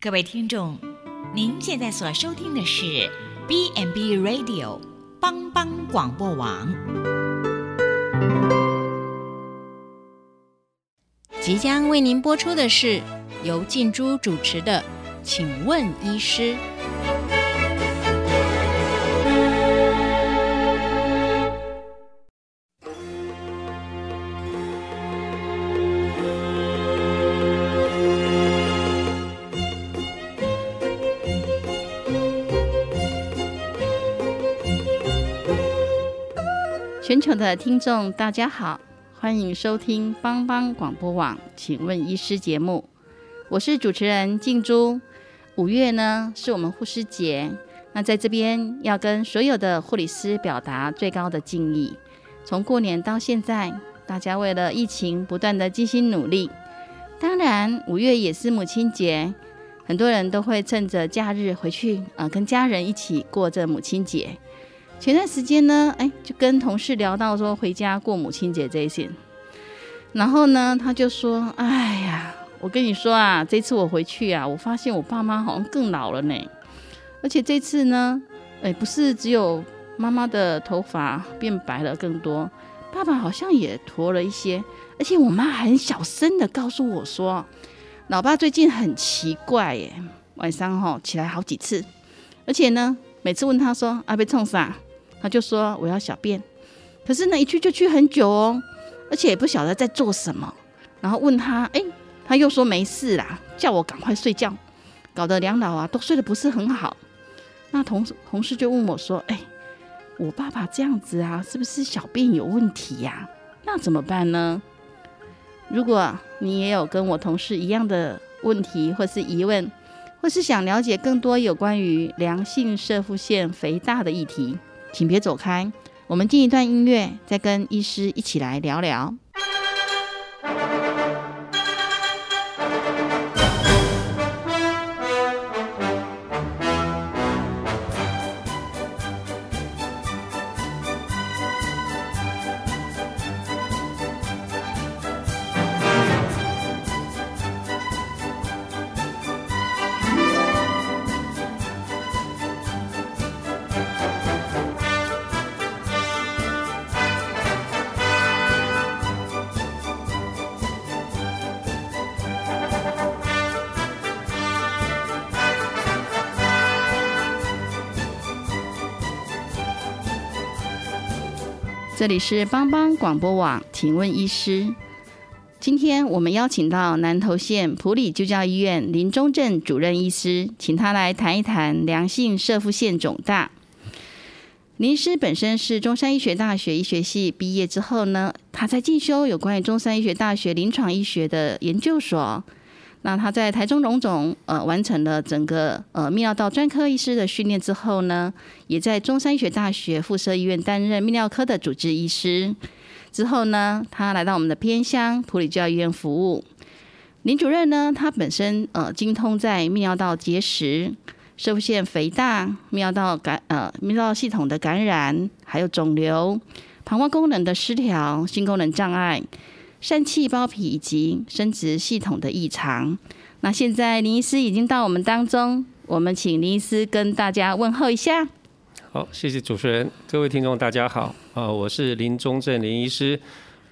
各位听众，您现在所收听的是 B n B Radio 帮帮广播网。即将为您播出的是由静珠主持的《请问医师》。全球的听众，大家好，欢迎收听帮帮广播网，请问医师节目，我是主持人静珠。五月呢，是我们护士节，那在这边要跟所有的护理师表达最高的敬意。从过年到现在，大家为了疫情不断的尽心努力。当然，五月也是母亲节，很多人都会趁着假日回去啊，跟家人一起过这母亲节。前段时间呢，哎，就跟同事聊到说回家过母亲节这一些，然后呢，他就说：“哎呀，我跟你说啊，这次我回去啊，我发现我爸妈好像更老了呢，而且这次呢，哎，不是只有妈妈的头发变白了更多，爸爸好像也驼了一些，而且我妈很小声的告诉我说，老爸最近很奇怪耶，晚上哈起来好几次，而且呢，每次问他说啊被冲啥？”他就说我要小便，可是呢一去就去很久哦，而且也不晓得在做什么。然后问他，哎，他又说没事啦，叫我赶快睡觉，搞得两老啊都睡得不是很好。那同同事就问我说，哎，我爸爸这样子啊，是不是小便有问题呀？那怎么办呢？如果你也有跟我同事一样的问题或是疑问，或是想了解更多有关于良性射腹腺肥大的议题。请别走开，我们进一段音乐，再跟医师一起来聊聊。这里是帮帮广播网，请问医师，今天我们邀请到南投县普里救教医院林中正主任医师，请他来谈一谈良性射腹腺肿大。林师本身是中山医学大学医学系毕业之后呢，他在进修有关于中山医学大学临床医学的研究所。那他在台中荣总呃完成了整个呃泌尿道专科医师的训练之后呢，也在中山医学大学附设医院担任泌尿科的主治医师。之后呢，他来到我们的偏乡普里教医院服务。林主任呢，他本身呃精通在泌尿道结石、射腹腺肥大、泌尿道感呃泌尿道系统的感染，还有肿瘤、膀胱功能的失调、性功能障碍。疝气包皮以及生殖系统的异常。那现在林医师已经到我们当中，我们请林医师跟大家问候一下。好，谢谢主持人，各位听众大家好，啊，我是林中正林医师，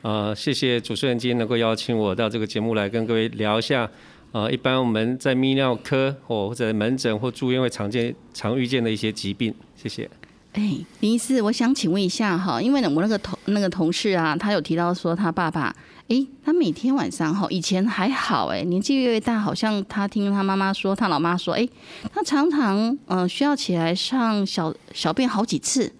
呃，谢谢主持人今天能够邀请我到这个节目来跟各位聊一下，呃，一般我们在泌尿科或或者门诊或住院会常见常遇见的一些疾病，谢谢。哎，林医师，我想请问一下哈，因为呢，我那个同那个同事啊，他有提到说他爸爸。哎，他每天晚上哈，以前还好哎，年纪越越大，好像他听他妈妈说，他老妈说，哎，他常常嗯需要起来上小小便好几次。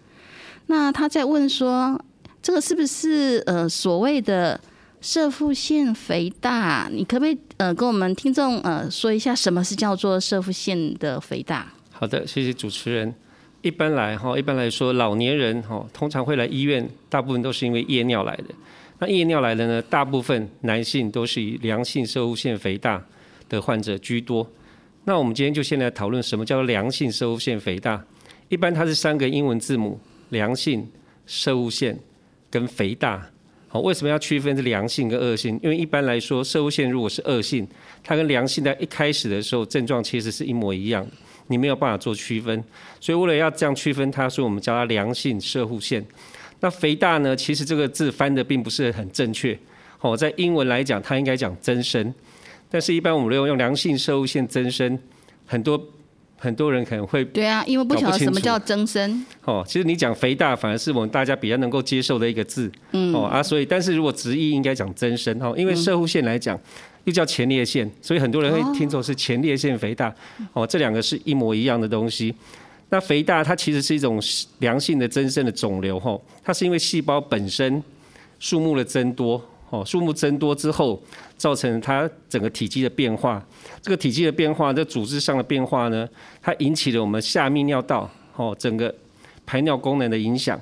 那他在问说，这个是不是呃所谓的射腹腺肥大？你可不可以呃跟我们听众呃说一下，什么是叫做射腹腺的肥大？好的，谢谢主持人。一般来哈，一般来说，老年人哈通常会来医院，大部分都是因为夜尿来的。那夜尿来的呢？大部分男性都是以良性射物腺肥大的患者居多。那我们今天就先来讨论什么叫良性射物腺肥大。一般它是三个英文字母：良性、射物腺跟肥大。好，为什么要区分这良性跟恶性？因为一般来说，射物腺如果是恶性，它跟良性在一开始的时候症状其实是一模一样的，你没有办法做区分。所以为了要这样区分它，所以我们叫它良性射护腺。那肥大呢？其实这个字翻的并不是很正确。哦，在英文来讲，它应该讲增生，但是一般我们用用良性射物线增生，很多很多人可能会对啊，因为不晓得什么叫增生。哦，其实你讲肥大，反而是我们大家比较能够接受的一个字。嗯。哦啊，所以但是如果直译应该讲增生哦，因为射护线来讲又叫前列腺，所以很多人会听错是前列腺肥大。哦，这两个是一模一样的东西。那肥大它其实是一种良性的增生的肿瘤，吼，它是因为细胞本身数目的增多，哦，数目增多之后，造成它整个体积的变化。这个体积的变化，这组织上的变化呢，它引起了我们下泌尿道，哦，整个排尿功能的影响。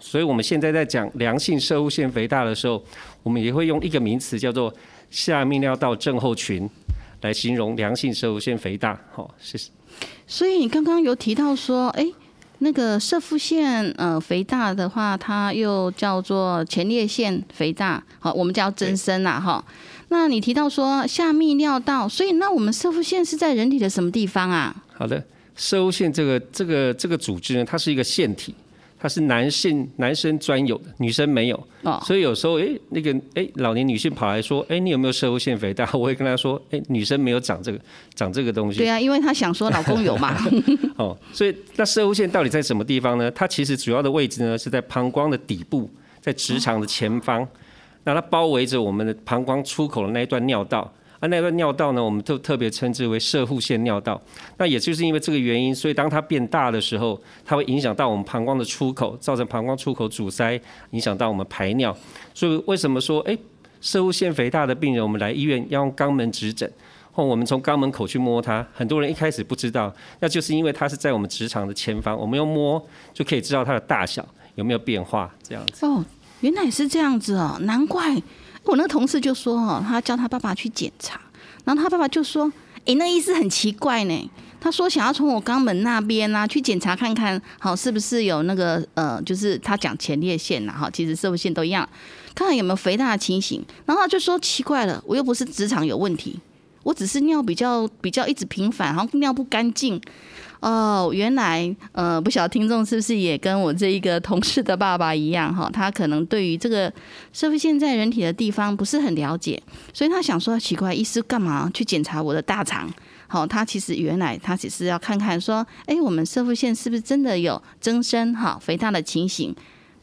所以我们现在在讲良性射物腺肥大的时候，我们也会用一个名词叫做下泌尿道症候群来形容良性射物腺肥大。好，谢谢。所以你刚刚有提到说，哎，那个射腹腺呃肥大的话，它又叫做前列腺肥大，好，我们叫增生啦，哈。那你提到说下泌尿道，所以那我们射腹腺是在人体的什么地方啊？好的，射物腺这个这个这个组织呢，它是一个腺体。它是男性男生专有的，女生没有，哦所以有时候哎，那个哎，老年女性跑来说，哎，你有没有射物腺肥大？我会跟她说，哎，女生没有长这个长这个东西。对啊，因为她想说老公有嘛。哦，所以那射物腺到底在什么地方呢？它其实主要的位置呢是在膀胱的底部，在直肠的前方，那它包围着我们的膀胱出口的那一段尿道。那那段尿道呢，我们就特别称之为射护腺尿道。那也就是因为这个原因，所以当它变大的时候，它会影响到我们膀胱的出口，造成膀胱出口阻塞，影响到我们排尿。所以为什么说，哎，射物腺肥大的病人，我们来医院要用肛门指诊，或我们从肛门口去摸它？很多人一开始不知道，那就是因为它是在我们直肠的前方，我们用摸就可以知道它的大小有没有变化，这样子。哦，原来是这样子哦，难怪。我那同事就说：“哦，他叫他爸爸去检查，然后他爸爸就说：‘哎，那意思很奇怪呢。’他说想要从我肛门那边啊去检查看看，好是不是有那个呃，就是他讲前列腺呐，哈，其实射物腺都一样，看看有没有肥大的情形。然后他就说奇怪了，我又不是直肠有问题，我只是尿比较比较一直频繁，然后尿不干净。”哦，原来呃，不晓得听众是不是也跟我这一个同事的爸爸一样哈？他可能对于这个社会现在人体的地方不是很了解，所以他想说奇怪，医师干嘛去检查我的大肠？好，他其实原来他只是要看看说，哎，我们射腹腺是不是真的有增生哈肥大的情形？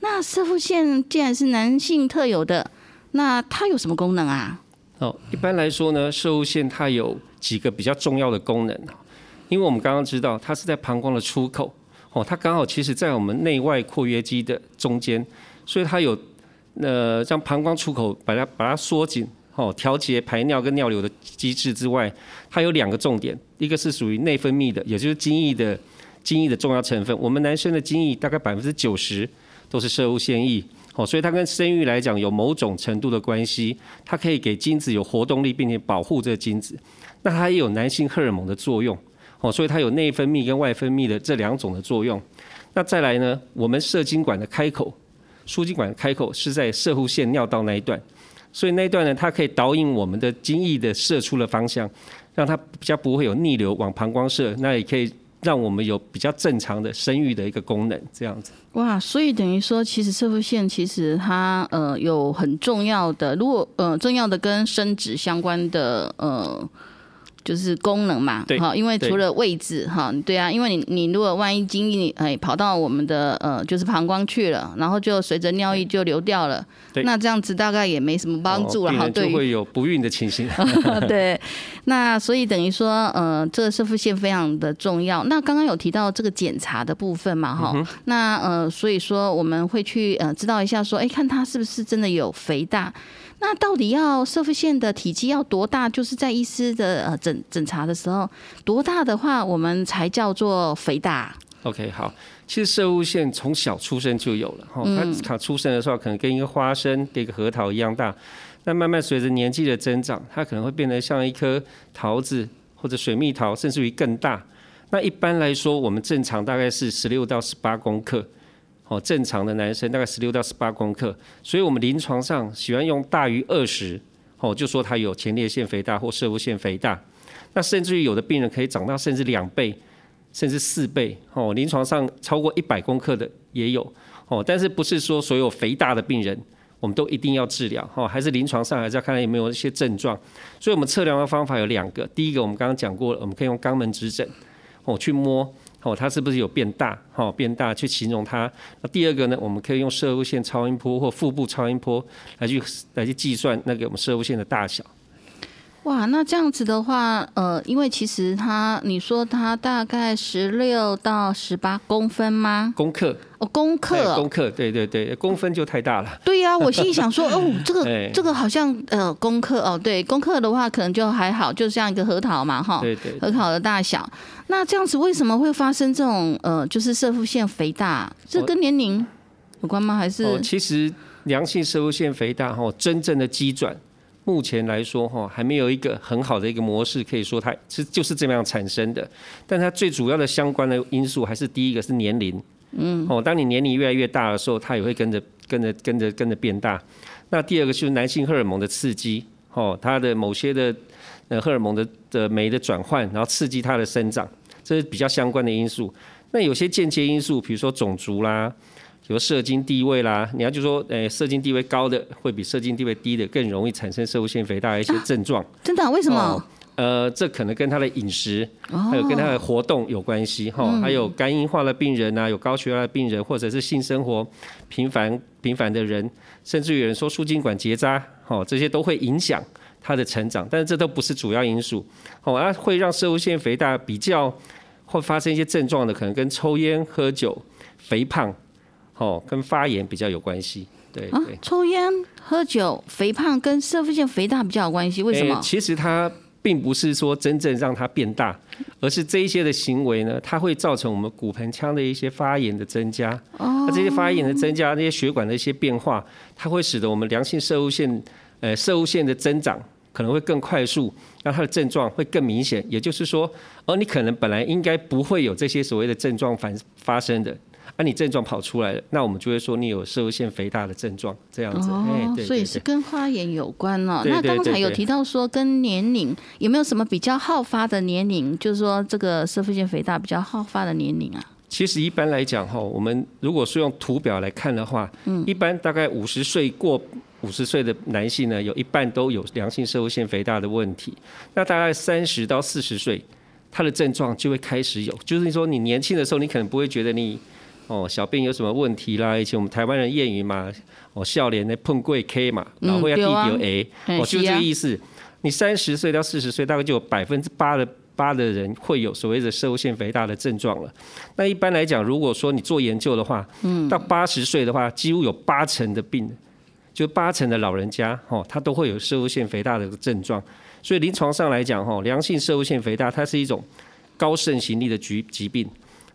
那射腹腺既然是男性特有的，那它有什么功能啊？哦，一般来说呢，射物腺它有几个比较重要的功能因为我们刚刚知道，它是在膀胱的出口，哦，它刚好其实在我们内外括约肌的中间，所以它有，呃，将膀胱出口把它把它缩紧，哦，调节排尿跟尿流的机制之外，它有两个重点，一个是属于内分泌的，也就是精液的精液的重要成分。我们男生的精液大概百分之九十都是射物腺液，哦，所以它跟生育来讲有某种程度的关系，它可以给精子有活动力，并且保护这个精子。那它也有男性荷尔蒙的作用。哦，所以它有内分泌跟外分泌的这两种的作用。那再来呢，我们射精管的开口，输精管的开口是在射护腺尿道那一段，所以那一段呢，它可以导引我们的精液的射出的方向，让它比较不会有逆流往膀胱射，那也可以让我们有比较正常的生育的一个功能，这样子。哇，所以等于说，其实射护腺其实它呃有很重要的，如果呃重要的跟生殖相关的呃。就是功能嘛，哈，因为除了位置哈，对啊，因为你你如果万一精液哎跑到我们的呃就是膀胱去了，然后就随着尿液就流掉了，那这样子大概也没什么帮助了哈，对，就会有不孕的情形。对，那所以等于说呃这个射腹线非常的重要。那刚刚有提到这个检查的部分嘛哈，那呃所以说我们会去呃知道一下说，哎看他是不是真的有肥大。那到底要射腹腺的体积要多大？就是在医师的呃诊诊查的时候，多大的话我们才叫做肥大？OK，好，其实射物腺从小出生就有了，哈，它出生的时候可能跟一个花生、跟一个核桃一样大，那慢慢随着年纪的增长，它可能会变得像一颗桃子或者水蜜桃，甚至于更大。那一般来说，我们正常大概是十六到十八公克。哦，正常的男生大概十六到十八公克，所以我们临床上喜欢用大于二十，哦，就说他有前列腺肥大或射物腺肥大。那甚至于有的病人可以长到甚至两倍，甚至四倍，哦，临床上超过一百公克的也有，哦，但是不是说所有肥大的病人我们都一定要治疗，哦，还是临床上还是要看有没有一些症状。所以我们测量的方法有两个，第一个我们刚刚讲过了，我们可以用肛门指诊，哦，去摸。哦，它是不是有变大？哦，变大去形容它。那第二个呢？我们可以用射物线超音波或腹部超音波来去来去计算那个我们射物线的大小。哇，那这样子的话，呃，因为其实它，你说它大概十六到十八公分吗？公克哦，公克，公克，对对对，公分就太大了。对呀，我心里想说，哦，这个这个好像呃，公克哦，对，公克的话可能就还好，就像一个核桃嘛，哈，对对，核桃的大小。那这样子为什么会发生这种呃，就是射腹腺肥大？这跟年龄有关吗？还是？哦，其实良性射腹腺肥大哈，真正的机转。目前来说，哈，还没有一个很好的一个模式，可以说它是就是这么样产生的。但它最主要的相关的因素，还是第一个是年龄，嗯，哦，当你年龄越来越大的时候，它也会跟着跟着跟着跟着变大。那第二个就是男性荷尔蒙的刺激，哦，它的某些的呃荷尔蒙的的酶的转换，然后刺激它的生长，这是比较相关的因素。那有些间接因素，比如说种族啦。比如射精地位啦，你要就说，诶，射精地位高的会比射精地位低的更容易产生射物腺肥大的一些症状。真的？为什么？呃，这可能跟他的饮食，还有跟他的活动有关系哈。还有肝硬化的病人啊，有高血压的病人，或者是性生活频繁频繁的人，甚至有人说输精管结扎，哈，这些都会影响他的成长。但是这都不是主要因素。哦，而会让射物腺肥大比较会发生一些症状的，可能跟抽烟、喝酒、肥胖。哦，跟发炎比较有关系，对对。抽烟、喝酒、肥胖跟射腹腺肥大比较有关系，为什么？其实它并不是说真正让它变大，而是这一些的行为呢，它会造成我们骨盆腔的一些发炎的增加。哦。那这些发炎的增加，那些血管的一些变化，它会使得我们良性射物腺，呃，射物腺的增长可能会更快速，那它的症状会更明显。也就是说，而你可能本来应该不会有这些所谓的症状反发生的。那你症状跑出来了，那我们就会说你有射物腺肥大的症状，这样子。哦，所以是跟发炎有关哦。那刚才有提到说跟年龄有没有什么比较好发的年龄？就是说这个射物腺肥大比较好发的年龄啊？其实一般来讲哈，我们如果是用图表来看的话，嗯，一般大概五十岁过五十岁的男性呢，有一半都有良性社会腺肥大的问题。那大概三十到四十岁，他的症状就会开始有，就是说你年轻的时候，你可能不会觉得你。哦，小便有什么问题啦？以前我们台湾人谚语嘛，哦，笑脸的碰贵 K 嘛，然后要弟弟 A，哦，就这个意思。你三十岁到四十岁，大概就有百分之八的八的人会有所谓的射物腺肥大的症状了。那一般来讲，如果说你做研究的话，嗯，到八十岁的话，几乎有八成的病，就八成的老人家，哦，他都会有射物腺肥大的症状。所以临床上来讲，哈，良性射物腺肥大，它是一种高盛行力的疾疾病。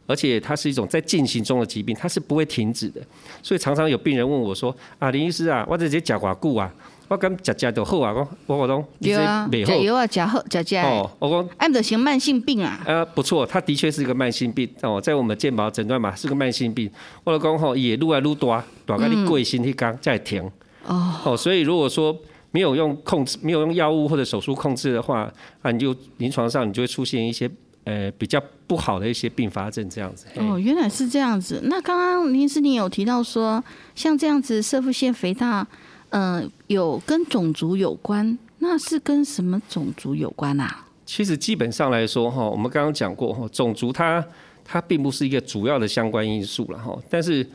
而且它是一种在进行中的疾病，它是不会停止的。所以常常有病人问我说：“啊，林医师啊，我这些假寡固啊，我敢食食就好啊？我我讲，对啊，加油啊，加好加加。哦，我讲，按得行慢性病啊。呃，不错，它的确是一个慢性病哦，在我们健保诊断嘛，是个慢性病。我老公吼，也愈来愈大，大概你过星期刚再停。哦。哦，所以如果说没有用控制，没有用药物或者手术控制的话，啊，你就临床上你就会出现一些。呃，比较不好的一些并发症这样子。哦，原来是这样子。那刚刚林师你有提到说，像这样子射腹腺肥大，呃，有跟种族有关，那是跟什么种族有关啊？其实基本上来说，哈，我们刚刚讲过，哈，种族它它并不是一个主要的相关因素了，哈。但是，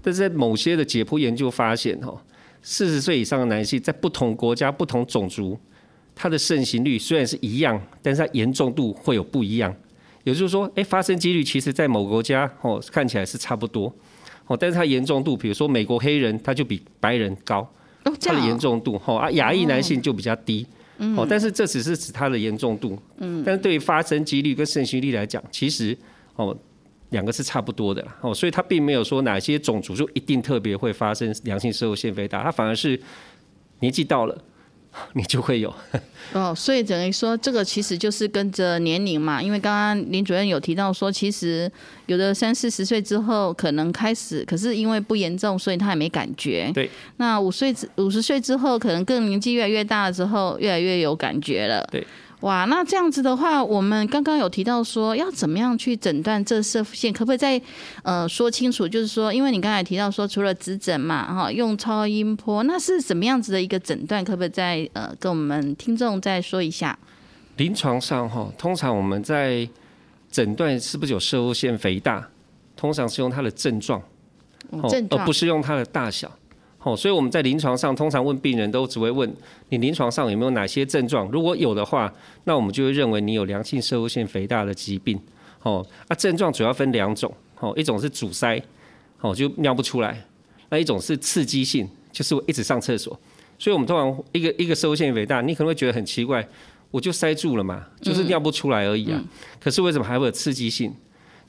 但是在某些的解剖研究发现，哈，四十岁以上的男性在不同国家、不同种族。它的盛行率虽然是一样，但是它严重度会有不一样。也就是说，哎，发生几率其实在某国家哦看起来是差不多，哦，但是它严重度，比如说美国黑人他就比白人高，它的严重度，哦啊，亚裔男性就比较低，哦，但是这只是指它的严重度，嗯，但是对于发生几率跟盛行率来讲，其实哦两个是差不多的，哦，所以它并没有说哪些种族就一定特别会发生良性社会腺肥大，它反而是年纪到了。你就会有。哦，所以等于说这个其实就是跟着年龄嘛，因为刚刚林主任有提到说，其实有的三四十岁之后可能开始，可是因为不严重，所以他也没感觉。对。那五岁之五十岁之后，可能更年纪越来越大了之后，越来越有感觉了。对。哇，那这样子的话，我们刚刚有提到说要怎么样去诊断这射线，可不可以再呃说清楚？就是说，因为你刚才提到说，除了指诊嘛，哈，用超音波，那是什么样子的一个诊断？可不可以再呃跟我们听众再说一下？临床上哈，通常我们在诊断是不是有射物腺肥大，通常是用它的症状，症状，而不是用它的大小。哦，所以我们在临床上通常问病人都只会问你临床上有没有哪些症状，如果有的话，那我们就会认为你有良性射物性肥大的疾病。哦，啊症状主要分两种，哦，一种是阻塞，哦就尿不出来；那一种是刺激性，就是我一直上厕所。所以我们通常一个一个射物腺肥大，你可能会觉得很奇怪，我就塞住了嘛，就是尿不出来而已啊。可是为什么还会有刺激性？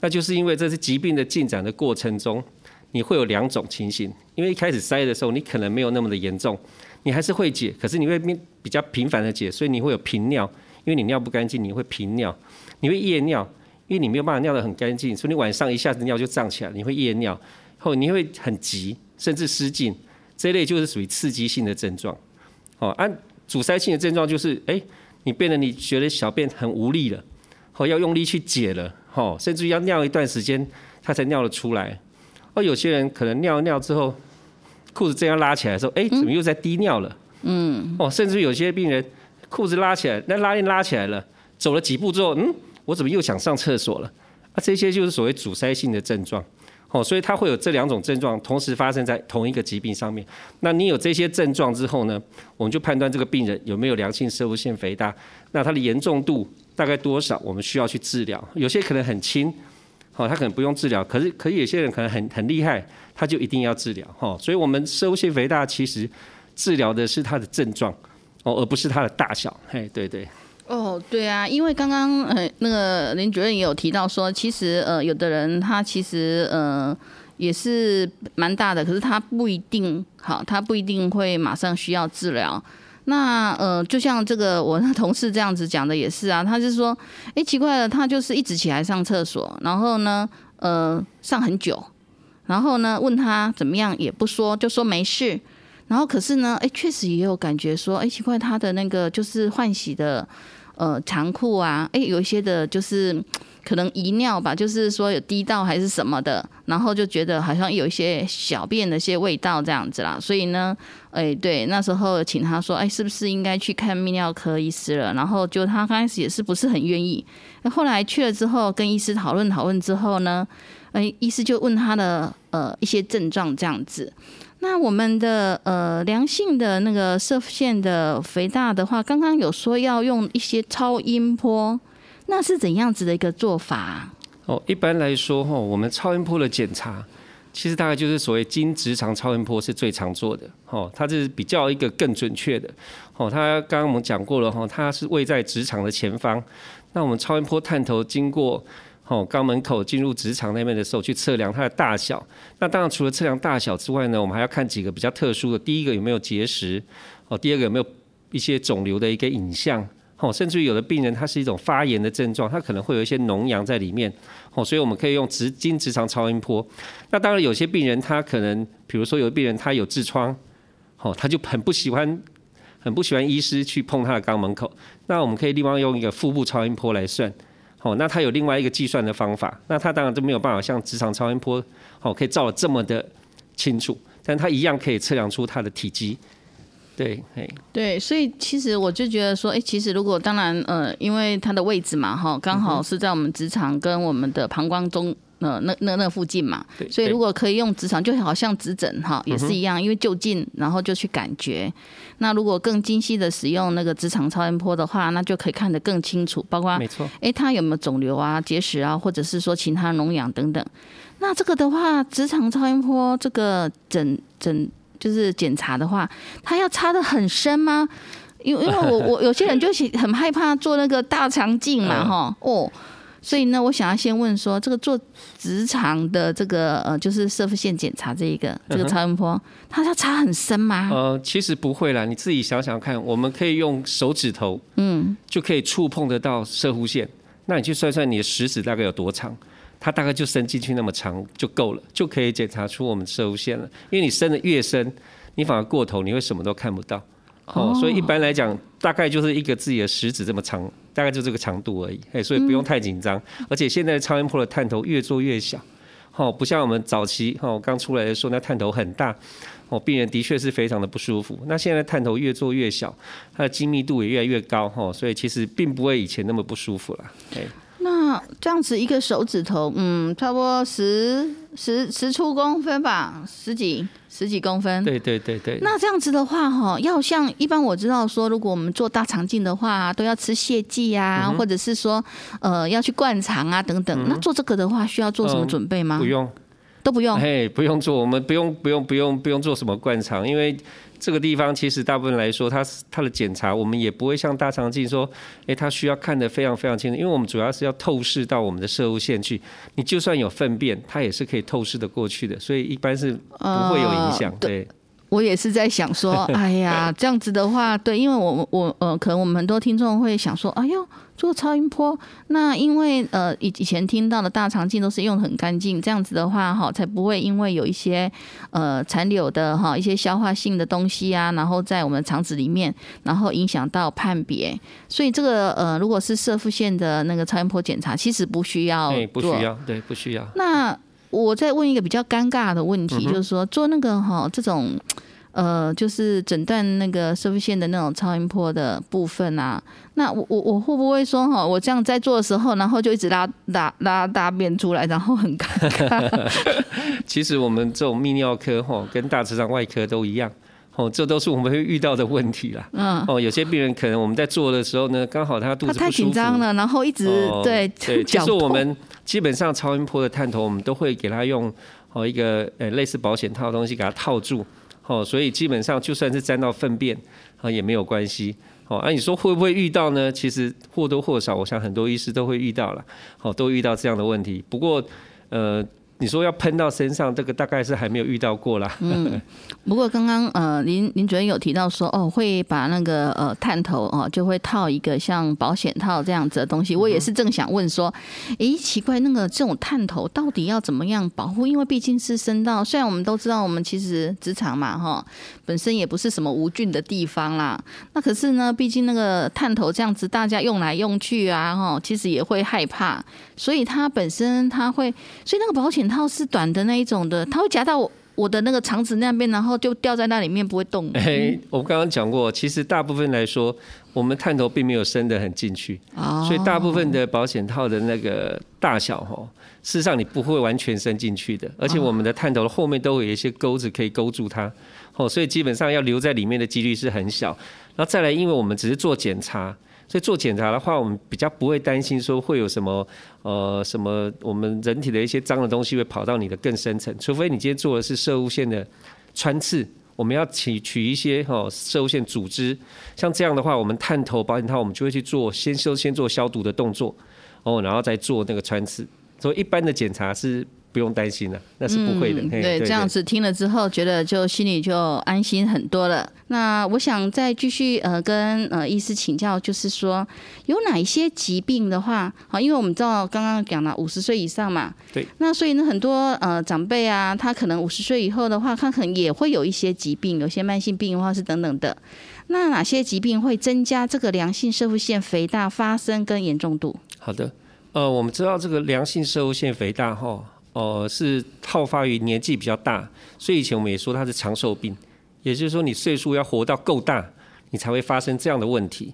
那就是因为这是疾病的进展的过程中。你会有两种情形，因为一开始塞的时候，你可能没有那么的严重，你还是会解，可是你会比比较频繁的解，所以你会有频尿，因为你尿不干净，你会频尿，你会夜尿，因为你没有办法尿得很干净，所以你晚上一下子尿就胀起来，你会夜尿，后你会很急，甚至失禁，这类就是属于刺激性的症状。哦，按阻塞性的症状就是，哎，你变得你觉得小便很无力了，哦，要用力去解了，哦，甚至要尿一段时间，它才尿得出来。而有些人可能尿尿之后，裤子这样拉起来的时候，哎，怎么又在滴尿了？嗯，哦，甚至有些病人裤子拉起来，那拉链拉起来了，走了几步之后，嗯，我怎么又想上厕所了？啊，这些就是所谓阻塞性的症状。哦，所以它会有这两种症状同时发生在同一个疾病上面。那你有这些症状之后呢，我们就判断这个病人有没有良性射物腺肥大，那它的严重度大概多少，我们需要去治疗。有些可能很轻。哦，他可能不用治疗，可是可是有些人可能很很厉害，他就一定要治疗哈。所以，我们射物腺肥大其实治疗的是它的症状哦，而不是它的大小。嘿，对对。哦，对啊，因为刚刚呃那个林主任也有提到说，其实呃有的人他其实呃也是蛮大的，可是他不一定好，他不一定会马上需要治疗。那呃，就像这个我那同事这样子讲的也是啊，他就说，哎，奇怪了，他就是一直起来上厕所，然后呢，呃，上很久，然后呢，问他怎么样也不说，就说没事，然后可是呢，哎，确实也有感觉说，哎，奇怪，他的那个就是换洗的呃长裤啊，哎，有一些的就是。可能遗尿吧，就是说有滴到还是什么的，然后就觉得好像有一些小便的一些味道这样子啦，所以呢，哎，对，那时候请他说，哎，是不是应该去看泌尿科医师了？然后就他刚开始也是不是很愿意，后来去了之后跟医师讨论讨论之后呢，哎，医师就问他的呃一些症状这样子。那我们的呃良性的那个射线的肥大的话，刚刚有说要用一些超音波。那是怎样子的一个做法？哦，一般来说哈，我们超音波的检查，其实大概就是所谓经直肠超音波是最常做的。哦，它是比较一个更准确的。哦，它刚刚我们讲过了哈，它是位在直肠的前方。那我们超音波探头经过哦肛门口进入直肠那边的时候，去测量它的大小。那当然除了测量大小之外呢，我们还要看几个比较特殊的。第一个有没有结石？哦，第二个有没有一些肿瘤的一个影像？哦，甚至于有的病人，他是一种发炎的症状，他可能会有一些脓疡在里面。哦，所以我们可以用直经直肠超音波。那当然，有些病人他可能，比如说有病人他有痔疮，哦，他就很不喜欢，很不喜欢医师去碰他的肛门口。那我们可以另外用一个腹部超音波来算。哦，那他有另外一个计算的方法。那他当然就没有办法像直肠超音波，哦，可以照的这么的清楚，但他一样可以测量出他的体积。对，对，所以其实我就觉得说，哎，其实如果当然，呃，因为它的位置嘛，哈，刚好是在我们直肠跟我们的膀胱中，呃，那那那附近嘛，所以如果可以用直肠，就好像直诊哈，也是一样，因为就近，然后就去感觉。那如果更精细的使用那个直肠超音波的话，那就可以看得更清楚，包括没错，哎，它有没有肿瘤啊、结石啊，或者是说其他脓疡等等。那这个的话，直肠超音波这个诊诊。就是检查的话，他要插的很深吗？因为因为我我 有些人就是很害怕做那个大肠镜嘛，哈哦，所以呢，我想要先问说，这个做直肠的这个呃，就是射腹线检查这一个这个超音波，它要插很深吗？呃，其实不会啦，你自己想想看，我们可以用手指头，嗯，就可以触碰得到射腹线。那你去算算你的食指大概有多长，它大概就伸进去那么长就够了，就可以检查出我们射护线了。因为你伸的越深，你反而过头，你会什么都看不到。哦，所以一般来讲，大概就是一个自己的食指这么长，大概就这个长度而已。哎，所以不用太紧张。而且现在超音波的探头越做越小，哦，不像我们早期哦刚出来的时候，那探头很大，哦，病人的确是非常的不舒服。那现在探头越做越小，它的精密度也越来越高，哈，所以其实并不会以前那么不舒服了。哎。那这样子一个手指头，嗯，差不多十十十出公分吧，十几十几公分。对对对对。那这样子的话，哈，要像一般我知道说，如果我们做大肠镜的话，都要吃泻剂啊，或者是说，呃，要去灌肠啊等等。那做这个的话，需要做什么准备吗？不用，都不用。嘿，不用做，我们不用不用不用不用做什么灌肠，因为。这个地方其实大部分来说，它它的检查我们也不会像大肠镜说，哎，它需要看得非常非常清楚，因为我们主要是要透视到我们的射物线去，你就算有粪便，它也是可以透视的过去的，所以一般是不会有影响，对。我也是在想说，哎呀，这样子的话，对，因为我我呃，可能我们很多听众会想说，哎呦，做超音波，那因为呃以以前听到的大肠镜都是用的很干净，这样子的话哈，才不会因为有一些呃残留的哈一些消化性的东西啊，然后在我们肠子里面，然后影响到判别。所以这个呃，如果是射腹线的那个超音波检查，其实不需要，不需要，对，不需要。那我再问一个比较尴尬的问题，就是说做那个哈这种，呃，就是诊断那个射会线的那种超音波的部分啊，那我我我会不会说哈，我这样在做的时候，然后就一直拉拉拉大便出来，然后很尴尬？其实我们这种泌尿科哈，跟大直肠外科都一样。哦，这都是我们会遇到的问题啦。嗯。哦，有些病人可能我们在做的时候呢，刚好他肚子他太紧张了，然后一直对对。其实我们基本上超音波的探头，我们都会给他用哦一个呃类似保险套的东西给他套住。哦，所以基本上就算是沾到粪便啊也没有关系。哦，啊你说会不会遇到呢？其实或多或少，我想很多医师都会遇到了。哦，都遇到这样的问题。不过呃。你说要喷到身上，这个大概是还没有遇到过啦。嗯，不过刚刚呃，林林主任有提到说，哦，会把那个呃探头哦，就会套一个像保险套这样子的东西。我也是正想问说，诶，奇怪，那个这种探头到底要怎么样保护？因为毕竟是声道，虽然我们都知道，我们其实职场嘛，哈，本身也不是什么无菌的地方啦。那可是呢，毕竟那个探头这样子，大家用来用去啊，哈，其实也会害怕，所以它本身它会，所以那个保险。套是短的那一种的，它会夹到我我的那个肠子那边，然后就掉在那里面不会动。哎，我刚刚讲过，其实大部分来说，我们探头并没有伸得很进去，哦所以大部分的保险套的那个大小哈，事实上你不会完全伸进去的，而且我们的探头的后面都会有一些钩子可以勾住它，哦，所以基本上要留在里面的几率是很小。然后再来，因为我们只是做检查。所以做检查的话，我们比较不会担心说会有什么呃什么我们人体的一些脏的东西会跑到你的更深层，除非你今天做的是射物线的穿刺，我们要取取一些哈射物线组织，像这样的话，我们探头保险套我们就会去做先修先做消毒的动作，哦，然后再做那个穿刺。所以一般的检查是。不用担心了，那是不会的。对，这样子听了之后，觉得就心里就安心很多了。那我想再继续呃跟呃医师请教，就是说有哪一些疾病的话，好，因为我们知道刚刚讲了五十岁以上嘛，对。那所以呢，很多呃长辈啊，他可能五十岁以后的话，他可能也会有一些疾病，有些慢性病或是等等的。那哪些疾病会增加这个良性射腹腺肥大发生跟严重度？好的，呃，我们知道这个良性射腹腺肥大哈。哦，是好发于年纪比较大，所以以前我们也说它是长寿病，也就是说你岁数要活到够大，你才会发生这样的问题。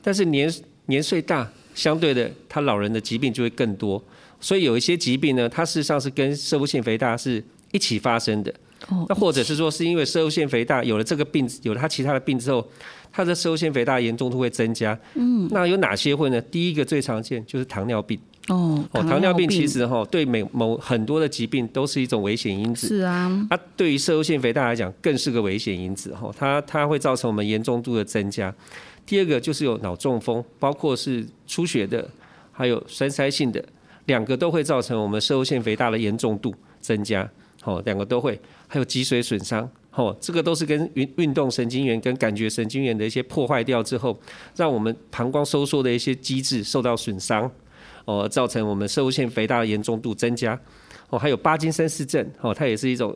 但是年年岁大，相对的，他老人的疾病就会更多。所以有一些疾病呢，它事实上是跟射物腺肥大是一起发生的。哦。那或者是说，是因为射物腺肥大有了这个病，有了他其他的病之后，它的射物腺肥大严重度会增加。嗯。那有哪些会呢？第一个最常见就是糖尿病。哦，糖尿病其实哈对每某很多的疾病都是一种危险因子。是啊，它对于射物腺肥大来讲更是个危险因子哈，它它会造成我们严重度的增加。第二个就是有脑中风，包括是出血的还有栓塞性的，两个都会造成我们射物腺肥大的严重度增加。哦，两个都会，还有脊髓损伤。哦，这个都是跟运运动神经元跟感觉神经元的一些破坏掉之后，让我们膀胱收缩的一些机制受到损伤，哦，造成我们射物腺肥大的严重度增加。哦，还有巴金森氏症，哦，它也是一种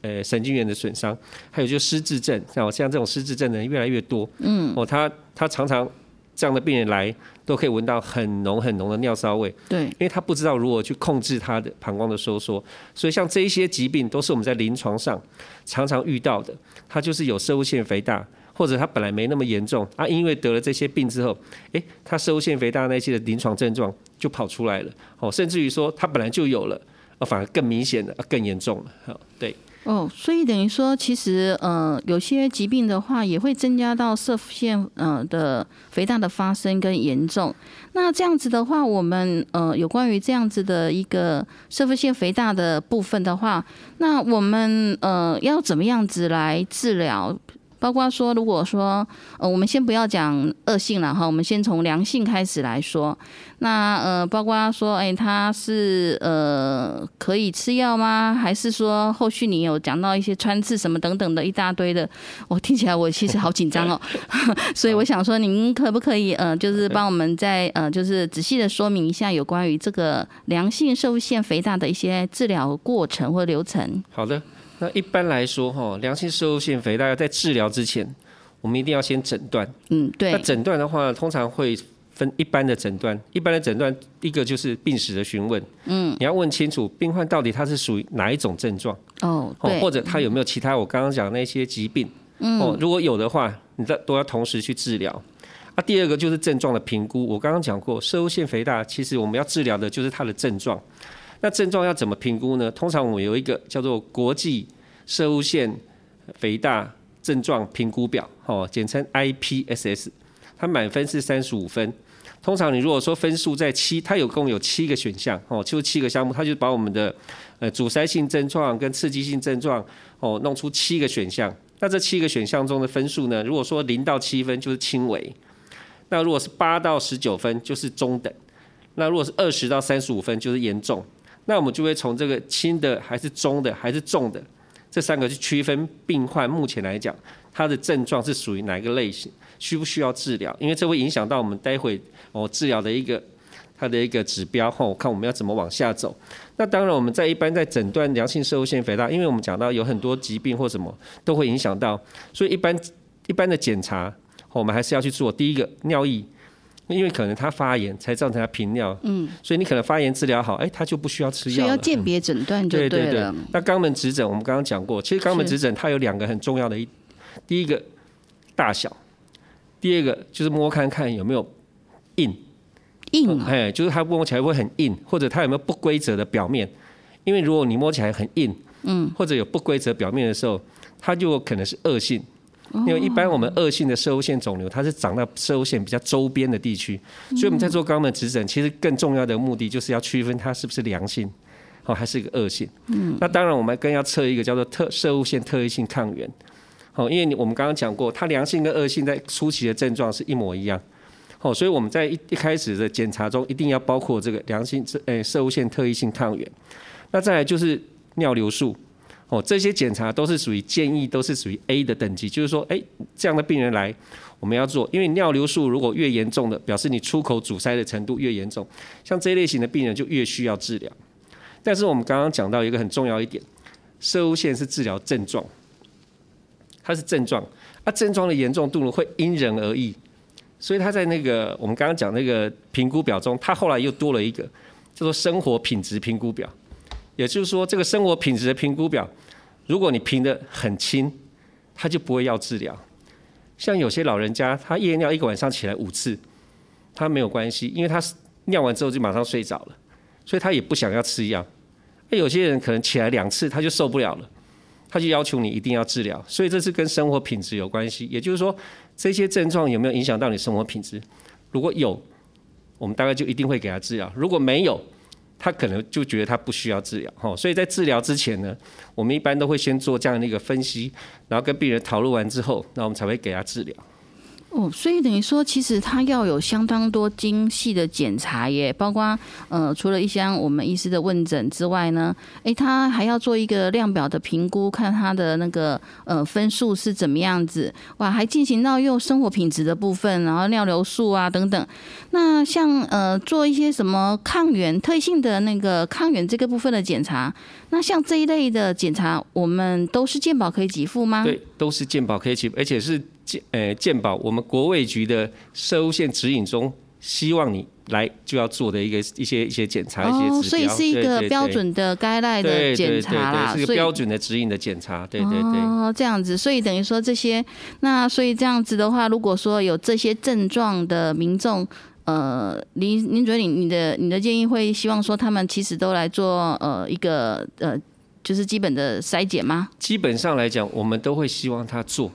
呃神经元的损伤。还有就失智症，像像这种失智症的人越来越多。嗯。哦，他他常常这样的病人来，都可以闻到很浓很浓的尿骚味。对。因为他不知道如何去控制他的膀胱的收缩，所以像这一些疾病都是我们在临床上常常遇到的。他就是有射物腺肥大，或者他本来没那么严重，啊，因为得了这些病之后，诶，他射物腺肥大那些的临床症状就跑出来了。哦，甚至于说他本来就有了。啊，反而更明显的，更严重了。好，对。哦，所以等于说，其实呃，有些疾病的话，也会增加到射线呃的肥大的发生跟严重。那这样子的话，我们呃有关于这样子的一个射腺肥大的部分的话，那我们呃要怎么样子来治疗？包括说，如果说，呃，我们先不要讲恶性了哈，我们先从良性开始来说。那呃，包括说，哎，他是呃可以吃药吗？还是说后续你有讲到一些穿刺什么等等的一大堆的？我听起来我其实好紧张哦。所以我想说，您可不可以呃，就是帮我们再呃，就是仔细的说明一下有关于这个良性受腺肥大的一些治疗过程或流程？好的。那一般来说，哈，良性射物腺肥大在治疗之前，我们一定要先诊断。嗯，对。那诊断的话，通常会分一般的诊断。一般的诊断，一个就是病史的询问。嗯。你要问清楚病患到底他是属于哪一种症状。哦，对。或者他有没有其他我刚刚讲那些疾病？嗯。哦，如果有的话，你都都要同时去治疗。啊，第二个就是症状的评估。我刚刚讲过，射物腺肥大其实我们要治疗的就是它的症状。那症状要怎么评估呢？通常我们有一个叫做国际射物腺肥大症状评估表，哦，简称 IPSS，它满分是三十五分。通常你如果说分数在七，它有共有七个选项，哦，就七个项目，它就把我们的呃阻塞性症状跟刺激性症状，哦，弄出七个选项。那这七个选项中的分数呢，如果说零到七分就是轻微，那如果是八到十九分就是中等，那如果是二十到三十五分就是严重。那我们就会从这个轻的还是中的还是重的这三个去区分病患目前来讲他的症状是属于哪一个类型，需不需要治疗？因为这会影响到我们待会哦治疗的一个它的一个指标后，看我们要怎么往下走。那当然我们在一般在诊断良性射物腺肥大，因为我们讲到有很多疾病或什么都会影响到，所以一般一般的检查我们还是要去做第一个尿液。因为可能他发炎才造成他频尿，嗯，所以你可能发炎治疗好，哎，他就不需要吃药所以要鉴别诊断就对了。那肛门指诊我们刚刚讲过，其实肛门指诊它有两个很重要的，一第一个大小，第二个就是摸看看有没有硬。硬，哎，就是它摸起来会很硬，或者它有没有不规则的表面。因为如果你摸起来很硬，嗯，或者有不规则表面的时候，它就可能是恶性。因为一般我们恶性的射物腺肿瘤，它是长在射物腺比较周边的地区，所以我们在做肛门指诊，其实更重要的目的就是要区分它是不是良性，哦，还是一个恶性。嗯。那当然，我们更要测一个叫做特射物腺特异性抗原，哦，因为我们刚刚讲过，它良性跟恶性在初期的症状是一模一样，哦，所以我们在一一开始的检查中一定要包括这个良性这诶射物腺特异性抗原。那再来就是尿流数。哦，这些检查都是属于建议，都是属于 A 的等级，就是说，哎，这样的病人来，我们要做，因为尿流数如果越严重的，表示你出口阻塞的程度越严重，像这一类型的病人就越需要治疗。但是我们刚刚讲到一个很重要一点，射物线是治疗症状，它是症状，啊，症状的严重度呢会因人而异，所以他在那个我们刚刚讲那个评估表中，他后来又多了一个叫做生活品质评估表。也就是说，这个生活品质的评估表，如果你评的很轻，他就不会要治疗。像有些老人家，他夜尿一个晚上起来五次，他没有关系，因为他尿完之后就马上睡着了，所以他也不想要吃药。那有些人可能起来两次他就受不了了，他就要求你一定要治疗。所以这是跟生活品质有关系。也就是说，这些症状有没有影响到你生活品质？如果有，我们大概就一定会给他治疗；如果没有，他可能就觉得他不需要治疗，哈，所以在治疗之前呢，我们一般都会先做这样的一个分析，然后跟病人讨论完之后，那我们才会给他治疗。哦，所以等于说，其实他要有相当多精细的检查耶，包括呃，除了一些我们医师的问诊之外呢，诶，他还要做一个量表的评估，看他的那个呃分数是怎么样子，哇，还进行到用生活品质的部分，然后尿流数啊等等。那像呃做一些什么抗原特性的那个抗原这个部分的检查，那像这一类的检查，我们都是健保可以给付吗？对，都是健保可以给付，而且是。健呃健保，我们国卫局的社务线指引中，希望你来就要做的一个一些一些检查一些指标，所以是一个标准的该赖的检查啦，是一个标准的指引的检查，对对对。哦，这样子，所以等于说这些，那所以这样子的话，如果说有这些症状的民众，呃，您您觉得你你的你的建议会希望说他们其实都来做呃一个呃就是基本的筛检吗？基本上来讲，我们都会希望他做。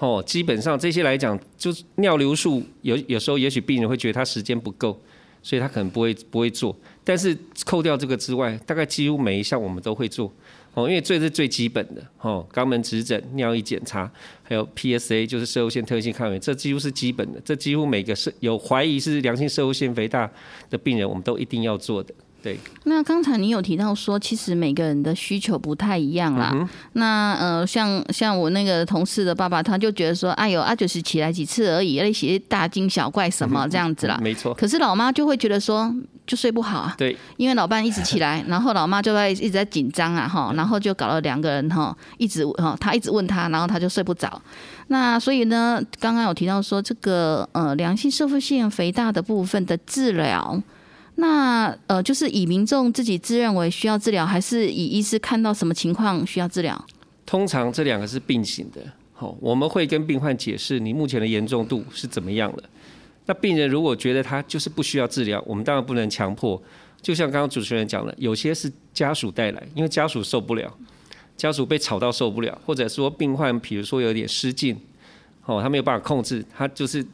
哦，基本上这些来讲，就是尿流术有有时候也许病人会觉得他时间不够，所以他可能不会不会做。但是扣掉这个之外，大概几乎每一项我们都会做。哦，因为这是最基本的。哦，肛门指诊、尿液检查，还有 PSA 就是射物腺特性抗原，这几乎是基本的。这几乎每个是有怀疑是良性射物腺肥大的病人，我们都一定要做的。对，那刚才你有提到说，其实每个人的需求不太一样啦。那呃，像像我那个同事的爸爸，他就觉得说，哎呦，啊就是起来几次而已，那些大惊小怪什么这样子啦。没错。可是老妈就会觉得说，就睡不好啊。对。因为老伴一直起来，然后老妈就在一直在紧张啊，哈，然后就搞了两个人哈，一直哈，他一直问他，然后他就睡不着。那所以呢，刚刚有提到说，这个呃，良性社会性肥大的部分的治疗。那呃，就是以民众自己自认为需要治疗，还是以医师看到什么情况需要治疗？通常这两个是并行的。好，我们会跟病患解释你目前的严重度是怎么样了。那病人如果觉得他就是不需要治疗，我们当然不能强迫。就像刚刚主持人讲的，有些是家属带来，因为家属受不了，家属被吵到受不了，或者说病患比如说有点失禁，哦，他没有办法控制，他就是。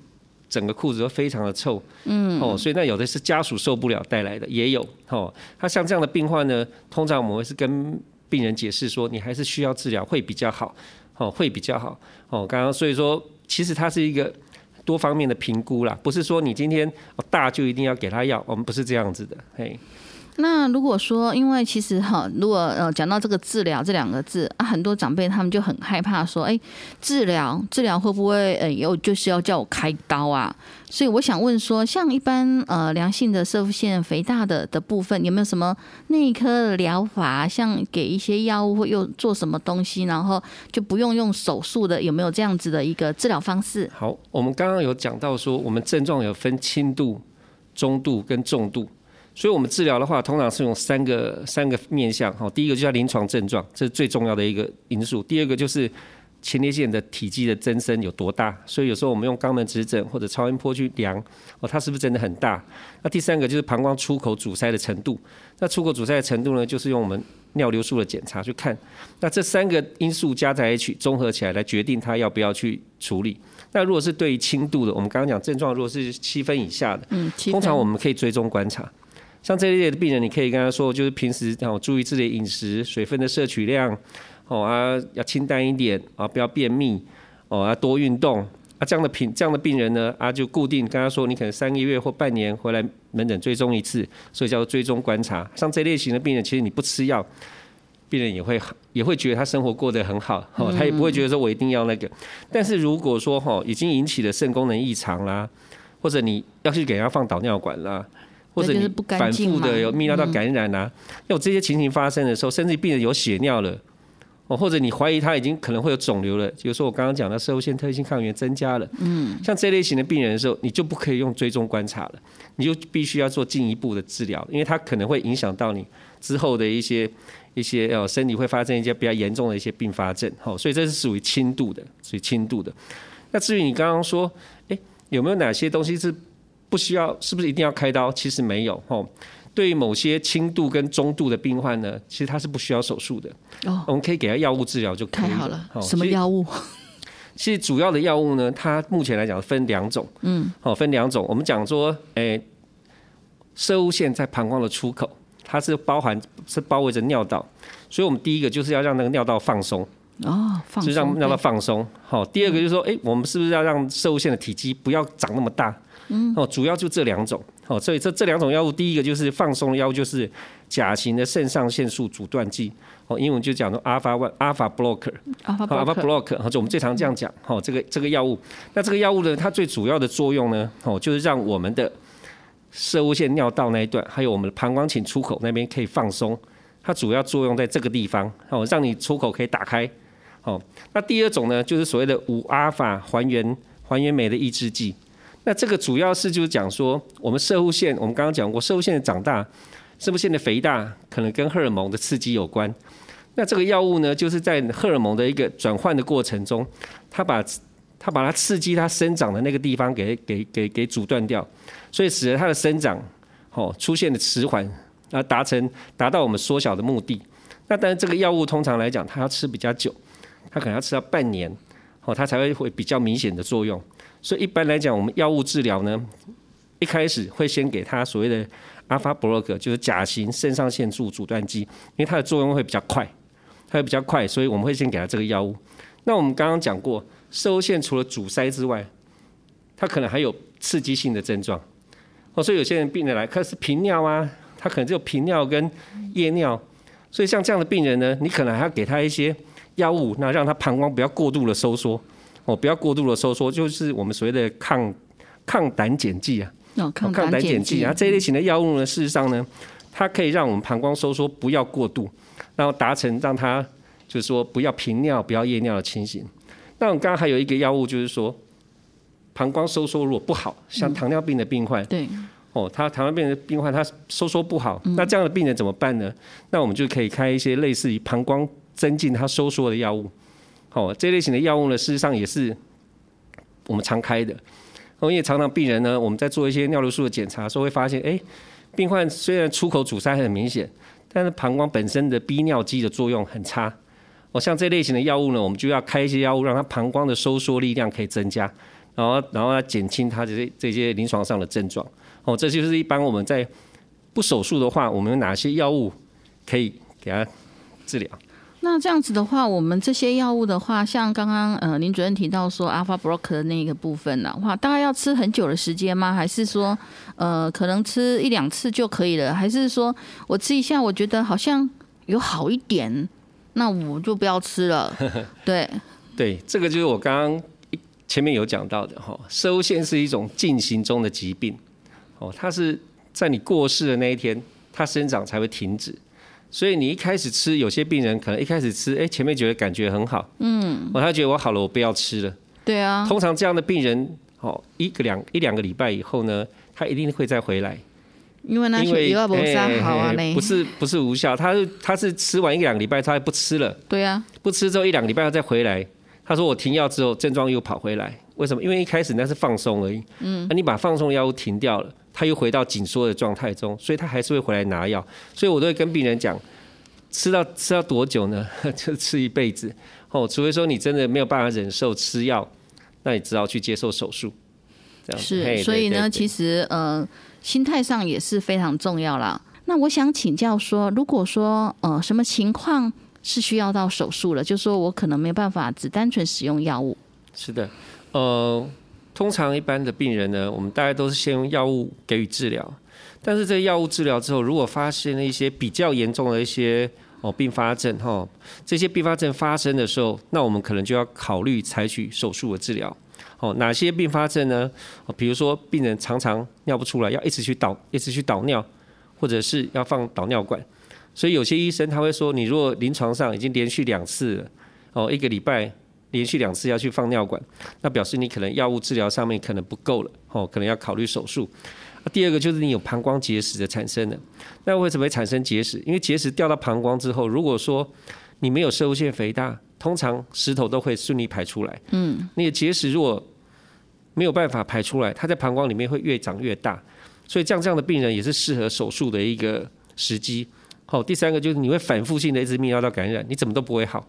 整个裤子都非常的臭，嗯，哦，所以那有的是家属受不了带来的，也有，哦，他像这样的病患呢，通常我们会是跟病人解释说，你还是需要治疗会比较好，哦，会比较好，哦，刚刚所以说，其实它是一个多方面的评估啦，不是说你今天大就一定要给他药，我们不是这样子的，嘿。那如果说，因为其实哈，如果呃讲到这个治疗这两个字啊，很多长辈他们就很害怕说，哎，治疗治疗会不会呃有就是要叫我开刀啊？所以我想问说，像一般呃良性的射腺肥大的的部分，有没有什么内科疗法，像给一些药物或又做什么东西，然后就不用用手术的，有没有这样子的一个治疗方式？好，我们刚刚有讲到说，我们症状有分轻度、中度跟重度。所以，我们治疗的话，通常是用三个三个面向。哈，第一个就叫临床症状，这是最重要的一个因素。第二个就是前列腺的体积的增生有多大。所以有时候我们用肛门指诊或者超音波去量，哦，它是不是真的很大？那第三个就是膀胱出口阻塞的程度。那出口阻塞的程度呢，就是用我们尿流数的检查去看。那这三个因素加在一起，综合起来来决定它要不要去处理。那如果是对于轻度的，我们刚刚讲症状，如果是七分以下的，嗯，通常我们可以追踪观察。像这一类的病人，你可以跟他说，就是平时哦注意自己的饮食、水分的摄取量，哦啊要清淡一点啊，不要便秘，哦要多运动啊。这样的病这样的病人呢啊，就固定跟他说，你可能三个月或半年回来门诊追踪一次，所以叫做追踪观察。像这类型的病人，其实你不吃药，病人也会也会觉得他生活过得很好，哦，他也不会觉得说我一定要那个。但是如果说哈已经引起了肾功能异常啦，或者你要去给他放导尿管啦。或者你反复的有泌尿道感染啊，有这些情形发生的时候，甚至病人有血尿了，哦，或者你怀疑他已经可能会有肿瘤了，比如说我刚刚讲的射物腺特异性抗原增加了，嗯，像这类型的病人的时候，你就不可以用追踪观察了，你就必须要做进一步的治疗，因为它可能会影响到你之后的一些一些呃身体会发生一些比较严重的一些并发症，好，所以这是属于轻度的，属于轻度的。那至于你刚刚说，哎，有没有哪些东西是？不需要，是不是一定要开刀？其实没有吼。对于某些轻度跟中度的病患呢，其实他是不需要手术的。哦，我们可以给他药物治疗就可以了。太好了，什么药物？其实主要的药物呢，它目前来讲分两种。嗯，好，分两种。我们讲说，诶，射物线在膀胱的出口，它是包含是包围着尿道，所以我们第一个就是要让那个尿道放松。哦，放就是让松让它放松。好，第二个就是说，哎，我们是不是要让射物线的体积不要长那么大？嗯，哦，主要就这两种。哦，所以这这两种药物，第一个就是放松的药物，就是甲型的肾上腺素阻断剂。哦，英文就讲做 alpha one alpha blocker。，alpha blocker，block，好，就我们最常这样讲，哦，这个这个药物，那这个药物呢，它最主要的作用呢，哦，就是让我们的射物线尿道那一段，还有我们的膀胱颈出口那边可以放松，它主要作用在这个地方，哦，让你出口可以打开，哦，那第二种呢，就是所谓的五阿法还原还原酶的抑制剂，那这个主要是就是讲说，我们射物线，我们刚刚讲过，射物线的长大，射物线的肥大，可能跟荷尔蒙的刺激有关。那这个药物呢，就是在荷尔蒙的一个转换的过程中，它把它把它刺激它生长的那个地方给给给给阻断掉，所以使得它的生长哦出现了迟缓，啊达成达到我们缩小的目的。那但是这个药物通常来讲，它要吃比较久，它可能要吃到半年，哦它才会会比较明显的作用。所以一般来讲，我们药物治疗呢，一开始会先给他所谓的阿法布洛克，就是甲型肾上腺素阻断剂，因为它的作用会比较快。它会比较快，所以我们会先给他这个药物。那我们刚刚讲过，射物线除了阻塞之外，它可能还有刺激性的症状。哦，所以有些人病人来看是频尿啊，他可能只有频尿跟夜尿。所以像这样的病人呢，你可能还要给他一些药物，那让他膀胱不要过度的收缩。哦，不要过度的收缩，就是我们所谓的抗抗胆碱剂啊。哦，抗抗胆碱剂啊，这一类型的药物呢，事实上呢，它可以让我们膀胱收缩不要过度，然后达成让它就是说不要频尿、不要夜尿的情形。那我们刚刚还有一个药物，就是说膀胱收缩如果不好，像糖尿病的病患，对，哦，他糖尿病的病患他收缩不好，那这样的病人怎么办呢？那我们就可以开一些类似于膀胱增进他收缩的药物。哦，这类型的药物呢，事实上也是我们常开的。哦，因为常常病人呢，我们在做一些尿流素的检查的时候，会发现，哎，病患虽然出口阻塞很明显，但是膀胱本身的逼尿肌的作用很差。哦，像这类型的药物呢，我们就要开一些药物，让它膀胱的收缩力量可以增加，然后然后来减轻它这些这些临床上的症状。哦，这就是一般我们在不手术的话，我们有哪些药物可以给他治疗？那这样子的话，我们这些药物的话，像刚刚呃林主任提到说 alpha blocker 的那个部分的话，大概要吃很久的时间吗？还是说呃可能吃一两次就可以了？还是说我吃一下，我觉得好像有好一点，那我就不要吃了？对，对，这个就是我刚刚前面有讲到的哈，射物线是一种进行中的疾病，哦，它是在你过世的那一天，它生长才会停止。所以你一开始吃，有些病人可能一开始吃，哎，前面觉得感觉很好，嗯，哦，他觉得我好了，我不要吃了。对啊，通常这样的病人，哦，一个两一两个礼拜以后呢，他一定会再回来，因为那因为不啥哎好啊不，是不是无效，他是他是吃完一两个礼拜，他还不吃了。对啊，不吃之后一两个礼拜要再回来，他说我停药之后症状又跑回来，为什么？因为一开始那是放松而已，嗯，那你把放松药物停掉了，他又回到紧缩的状态中，所以他还是会回来拿药，所以我都会跟病人讲，吃到吃到多久呢？就吃一辈子。哦，除非说你真的没有办法忍受吃药，那你只好去接受手术，是，所以呢，其实呃，心态上也是非常重要啦。那我想请教说，如果说呃什么情况是需要到手术了，就说我可能没办法只单纯使用药物，是的，呃，通常一般的病人呢，我们大概都是先用药物给予治疗，但是这药物治疗之后，如果发现了一些比较严重的一些哦并发症哈、这些并发症发生的时候，那我们可能就要考虑采取手术的治疗。哦，哪些并发症呢？哦，比如说病人常常尿不出来，要一直去导，一直去导尿，或者是要放导尿管。所以有些医生他会说，你如果临床上已经连续两次了，哦，一个礼拜连续两次要去放尿管，那表示你可能药物治疗上面可能不够了，哦，可能要考虑手术。啊第二个就是你有膀胱结石的产生了，那为什么会产生结石？因为结石掉到膀胱之后，如果说你没有射物腺肥大，通常石头都会顺利排出来。嗯，那个结石如果没有办法排出来，它在膀胱里面会越长越大，所以像这样的病人也是适合手术的一个时机。好、第三个就是你会反复性的一直泌尿道感染，你怎么都不会好。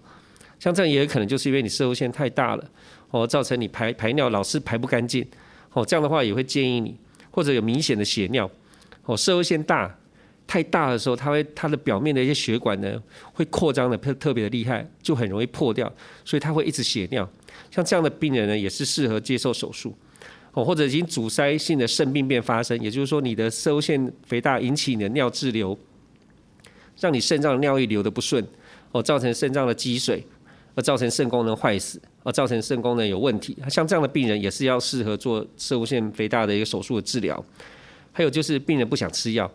像这样也有可能就是因为你射物腺太大了，哦，造成你排排尿老是排不干净。哦，这样的话也会建议你，或者有明显的血尿，哦，射物腺大太大的时候，它会它的表面的一些血管呢会扩张的特特别的厉害，就很容易破掉，所以它会一直血尿。像这样的病人呢，也是适合接受手术。哦，或者已经阻塞性的肾病变发生，也就是说你的射腺肥大引起你的尿滞留，让你肾脏尿液流的不顺，哦，造成肾脏的积水，而造成肾功能坏死，而造成肾功能有问题。像这样的病人也是要适合做射腺肥大的一个手术的治疗。还有就是病人不想吃药，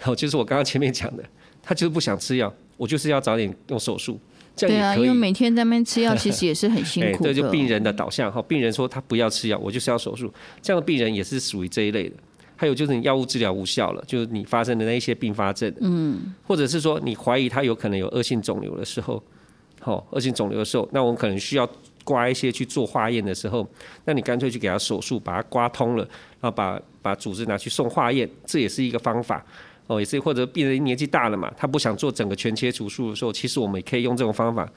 好，就是我刚刚前面讲的，他就是不想吃药，我就是要早点用手术。对啊，因为每天在那边吃药，其实也是很辛 苦的。这就病人的导向哈，病人说他不要吃药，我就是要手术。这样的病人也是属于这一类的。还有就是你药物治疗无效了，就是你发生的那一些并发症，嗯，或者是说你怀疑他有可能有恶性肿瘤的时候，好，恶性肿瘤的时候，那我们可能需要刮一些去做化验的时候，那你干脆去给他手术，把它刮通了，然后把把组织拿去送化验，这也是一个方法。哦，也是或者病人年纪大了嘛，他不想做整个全切除术的时候，其实我们也可以用这种方法，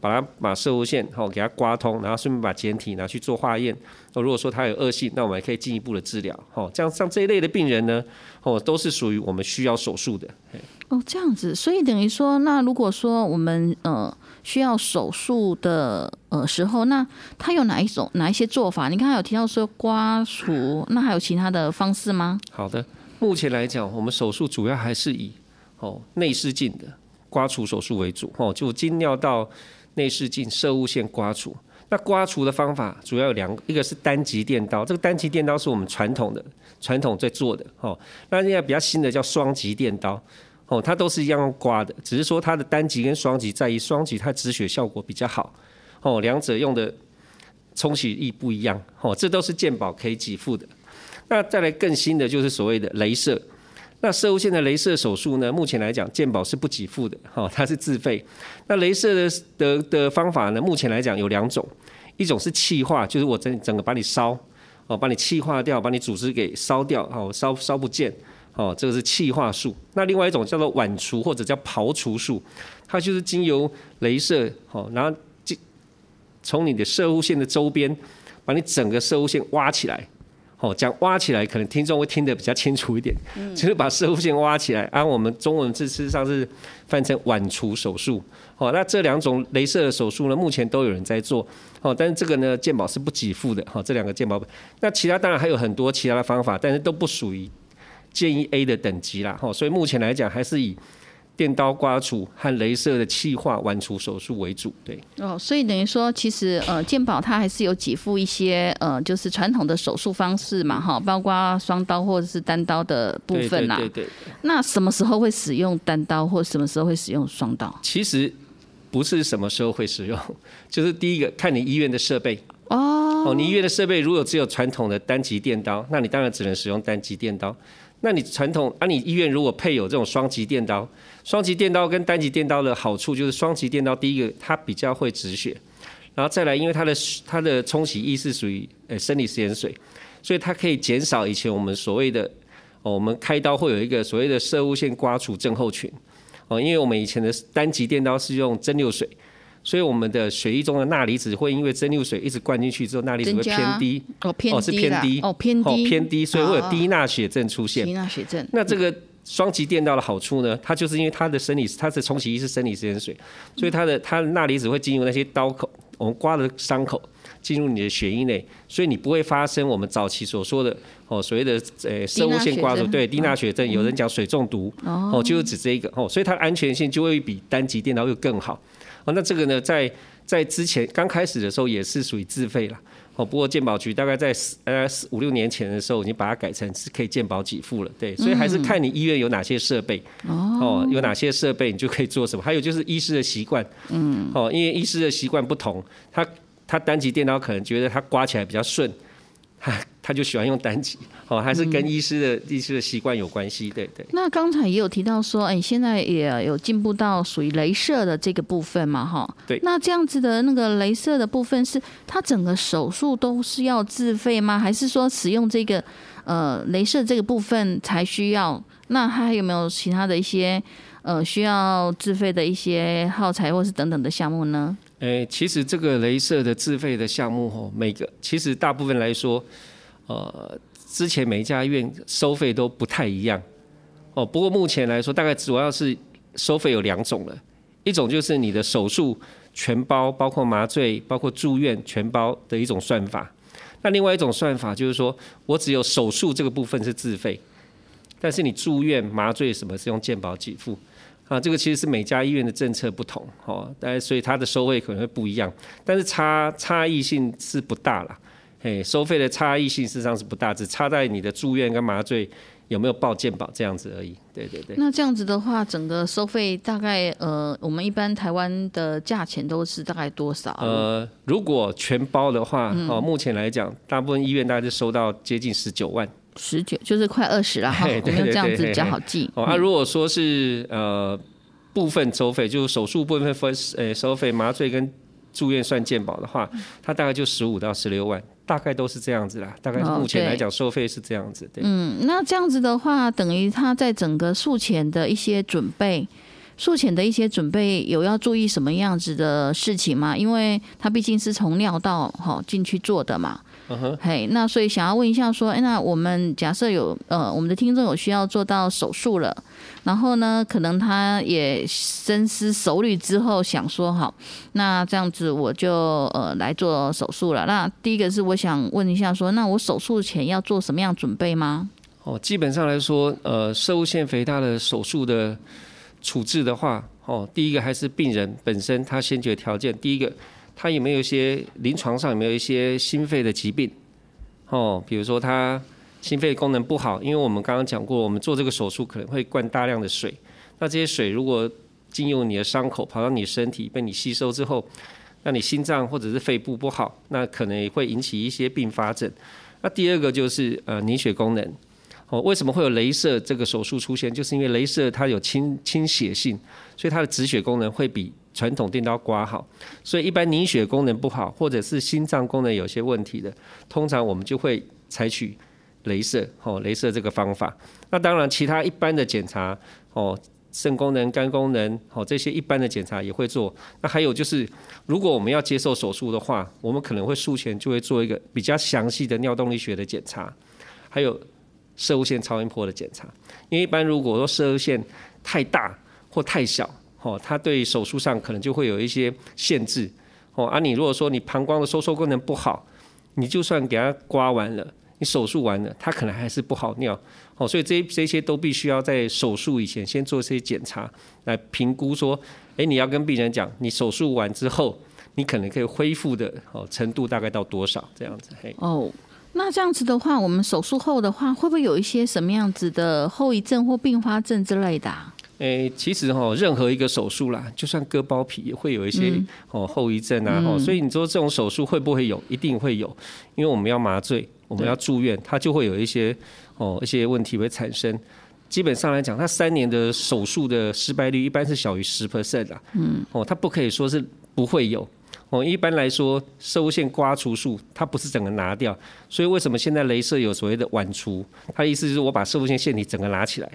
把它把射物线哦给它刮通，然后顺便把简体拿去做化验。哦，如果说他有恶性，那我们也可以进一步的治疗。哦，这样像这一类的病人呢，哦都是属于我们需要手术的。哦，这样子，所以等于说，那如果说我们呃需要手术的呃时候，那他有哪一种哪一些做法？你刚才有提到说刮除，那还有其他的方式吗？好的。目前来讲，我们手术主要还是以哦内视镜的刮除手术为主哦，就经尿道内视镜射物线刮除。那刮除的方法主要有两，一个是单极电刀，这个单极电刀是我们传统的传统在做的哦。那现在比较新的叫双极电刀哦，它都是一样刮的，只是说它的单极跟双极在于双极它止血效果比较好哦，两者用的冲洗力不一样哦，这都是健保可以给付的。那再来更新的就是所谓的镭射，那射物线的镭射手术呢，目前来讲健保是不给付的，哈，它是自费。那镭射的的的方法呢，目前来讲有两种，一种是气化，就是我整整个把你烧，哦，把你气化掉，把你组织给烧掉，哦，烧烧不见，哦，这个是气化术。那另外一种叫做晚除或者叫刨除术，它就是经由镭射，哦，然后从你的射物线的周边，把你整个射物线挖起来。哦，这样挖起来，可能听众会听得比较清楚一点。嗯，就是把射物线挖起来，按我们中文字事实上是翻成晚除手术。哦，那这两种镭射的手术呢，目前都有人在做。哦，但是这个呢，健保是不给付的。哈，这两个健保，那其他当然还有很多其他的方法，但是都不属于建议 A 的等级啦。哈，所以目前来讲，还是以。电刀刮除和镭射的气化剜除手术为主，对。哦，所以等于说，其实呃，健保它还是有给付一些呃，就是传统的手术方式嘛，哈，包括双刀或者是单刀的部分啦。对对对。那什么时候会使用单刀，或什么时候会使用双刀？其实不是什么时候会使用，就是第一个看你医院的设备。哦。哦，你医院的设备如果只有传统的单极电刀，那你当然只能使用单极电刀。那你传统啊，你医院如果配有这种双极电刀，双极电刀跟单极电刀的好处就是双极电刀第一个它比较会止血，然后再来因为它的它的冲洗液是属于呃生理食盐水，所以它可以减少以前我们所谓的哦我们开刀会有一个所谓的射物线刮除症候群哦，因为我们以前的单极电刀是用蒸馏水。所以我们的血液中的钠离子会因为蒸馏水一直灌进去之后，钠离子会偏低，哦偏是偏低，哦偏低，偏低，所以会有低钠血症出现。低钠血症。那这个双极电刀的好处呢？它就是因为它的生理，它是冲洗液是生理食盐水，所以它的它的钠离子会进入那些刀口，我们刮的伤口，进入你的血液内，所以你不会发生我们早期所说的哦所谓的呃生物线刮除，对低钠血症，有人讲水中毒，哦就是指这一个哦，所以它的安全性就会比单极电刀又更好。哦，那这个呢，在在之前刚开始的时候也是属于自费了。哦，不过鉴保局大概在呃五六年前的时候，已经把它改成是可以鉴保给付了。对，所以还是看你医院有哪些设备，哦，有哪些设备你就可以做什么。还有就是医师的习惯，嗯，哦，因为医师的习惯不同，他他单极电脑可能觉得他刮起来比较顺。他 他就喜欢用单极，哦，还是跟医师的医师的习惯有关系，对对。那刚才也有提到说，哎，现在也有进步到属于镭射的这个部分嘛，哈。对。那这样子的那个镭射的部分，是它整个手术都是要自费吗？还是说使用这个呃镭射这个部分才需要？那它还有没有其他的一些呃需要自费的一些耗材或是等等的项目呢？诶，其实这个镭射的自费的项目吼，每个其实大部分来说。呃，之前每一家医院收费都不太一样，哦，不过目前来说，大概主要是收费有两种了，一种就是你的手术全包，包括麻醉、包括住院全包的一种算法。那另外一种算法就是说我只有手术这个部分是自费，但是你住院麻醉什么是用健保给付啊？这个其实是每家医院的政策不同哦，但所以它的收费可能会不一样，但是差差异性是不大啦。嘿，收费的差异性事实上是不大，只差在你的住院跟麻醉。有没有报健保这样子而已？对对对。那这样子的话，整个收费大概呃，我们一般台湾的价钱都是大概多少？呃，如果全包的话，哦，目前来讲，大部分医院大概就收到接近十九万。十九就是快二十了哈，我们这样子比较好记。哦，那如果说是呃部分收费，就是手术部分分呃收费，麻醉跟住院算健保的话，它大概就十五到十六万。大概都是这样子啦，大概目前来讲收费是这样子。嗯，那这样子的话，等于他在整个术前的一些准备，术前的一些准备有要注意什么样子的事情吗？因为他毕竟是从尿道哈进去做的嘛。嗯哼，嘿，那所以想要问一下，说，哎，那我们假设有呃，我们的听众有需要做到手术了，然后呢，可能他也深思熟虑之后想说，好，那这样子我就呃来做手术了。那第一个是我想问一下，说，那我手术前要做什么样准备吗？哦，基本上来说，呃，射物腺肥大的手术的处置的话，哦，第一个还是病人本身他先决条件，第一个。他有没有一些临床上有没有一些心肺的疾病？哦，比如说他心肺功能不好，因为我们刚刚讲过，我们做这个手术可能会灌大量的水。那这些水如果进入你的伤口，跑到你身体被你吸收之后，那你心脏或者是肺部不好，那可能也会引起一些并发症。那第二个就是呃凝血功能。哦，为什么会有镭射这个手术出现？就是因为镭射它有清清血性，所以它的止血功能会比。传统电刀刮好，所以一般凝血功能不好，或者是心脏功能有些问题的，通常我们就会采取镭射，哦，镭射这个方法。那当然，其他一般的检查，哦，肾功能、肝功能，哦，这些一般的检查也会做。那还有就是，如果我们要接受手术的话，我们可能会术前就会做一个比较详细的尿动力学的检查，还有射物线超音波的检查。因为一般如果说射物线太大或太小，哦，它对手术上可能就会有一些限制。哦，而你如果说你膀胱的收缩功能不好，你就算给它刮完了，你手术完了，它可能还是不好尿。哦，所以这这些都必须要在手术以前先做这些检查，来评估说，哎，你要跟病人讲，你手术完之后，你可能可以恢复的哦程度大概到多少这样子。嘿。哦，那这样子的话，我们手术后的话，会不会有一些什么样子的后遗症或并发症之类的？诶，其实哈，任何一个手术啦，就算割包皮也会有一些哦后遗症啊，哦，所以你说这种手术会不会有？一定会有，因为我们要麻醉，我们要住院，它就会有一些哦一些问题会产生。基本上来讲，它三年的手术的失败率一般是小于十 percent 的，嗯，哦，它不可以说是不会有，哦，一般来说，射物线刮除术它不是整个拿掉，所以为什么现在镭射有所谓的晚除？它的意思就是我把射物线腺体整个拿起来。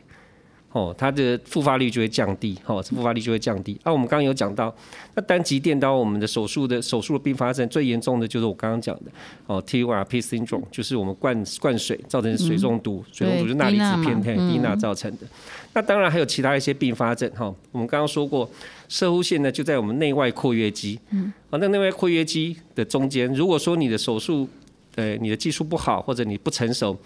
哦，它的复发率就会降低，哦，复发率就会降低。那我们刚刚有讲到，那单极电刀我们的手术的手术的并发症最严重的就是我刚刚讲的，哦，TURP syndrome，就是我们灌灌水造成水中毒，水中毒是钠离子偏态低钠造成的。那当然还有其他一些并发症，哈，我们刚刚说过，射护线呢就在我们内外括约肌，嗯，啊，那内外括约肌的中间，如果说你的手术，呃，你的技术不好或者你不成熟。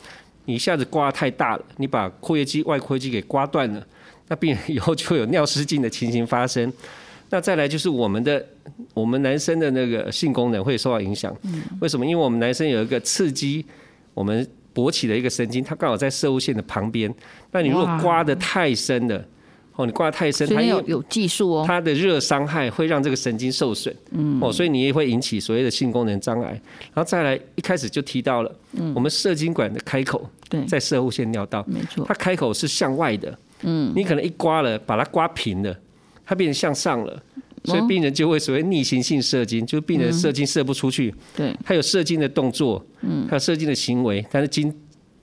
你一下子刮太大了，你把括约肌、外括约肌给刮断了，那病人以后就会有尿失禁的情形发生。那再来就是我们的我们男生的那个性功能会受到影响。为什么？因为我们男生有一个刺激我们勃起的一个神经，它刚好在射物线的旁边。那你如果刮得太深了。哦，你挂太深，它有有技术哦。它的热伤害会让这个神经受损，嗯，哦，所以你也会引起所谓的性功能障碍。然后再来，一开始就提到了，嗯，我们射精管的开口，对，在射物线尿道，没错，它开口是向外的，嗯，你可能一刮了，把它刮平了，它变成向上了，所以病人就会所谓逆行性射精，就是病人射精射不出去，对，他有射精的动作，嗯，他有射精的行为，但是精。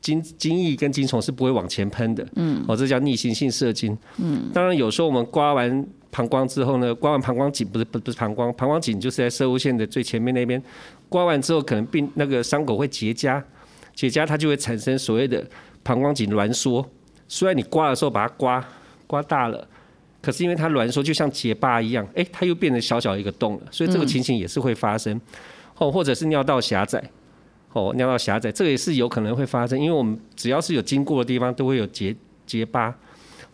精精液跟精虫是不会往前喷的，嗯，哦，这叫逆行性射精，嗯，当然有时候我们刮完膀胱之后呢，刮完膀胱颈不是不不是膀胱，膀胱颈就是在射物线的最前面那边，刮完之后可能病那个伤口会结痂，结痂它就会产生所谓的膀胱颈挛缩，虽然你刮的时候把它刮刮大了，可是因为它挛缩就像结疤一样，哎，它又变成小小一个洞了，所以这个情形也是会发生。哦，或者是尿道狭窄，哦，尿道狭窄，这也是有可能会发生，因为我们只要是有经过的地方都会有结结疤。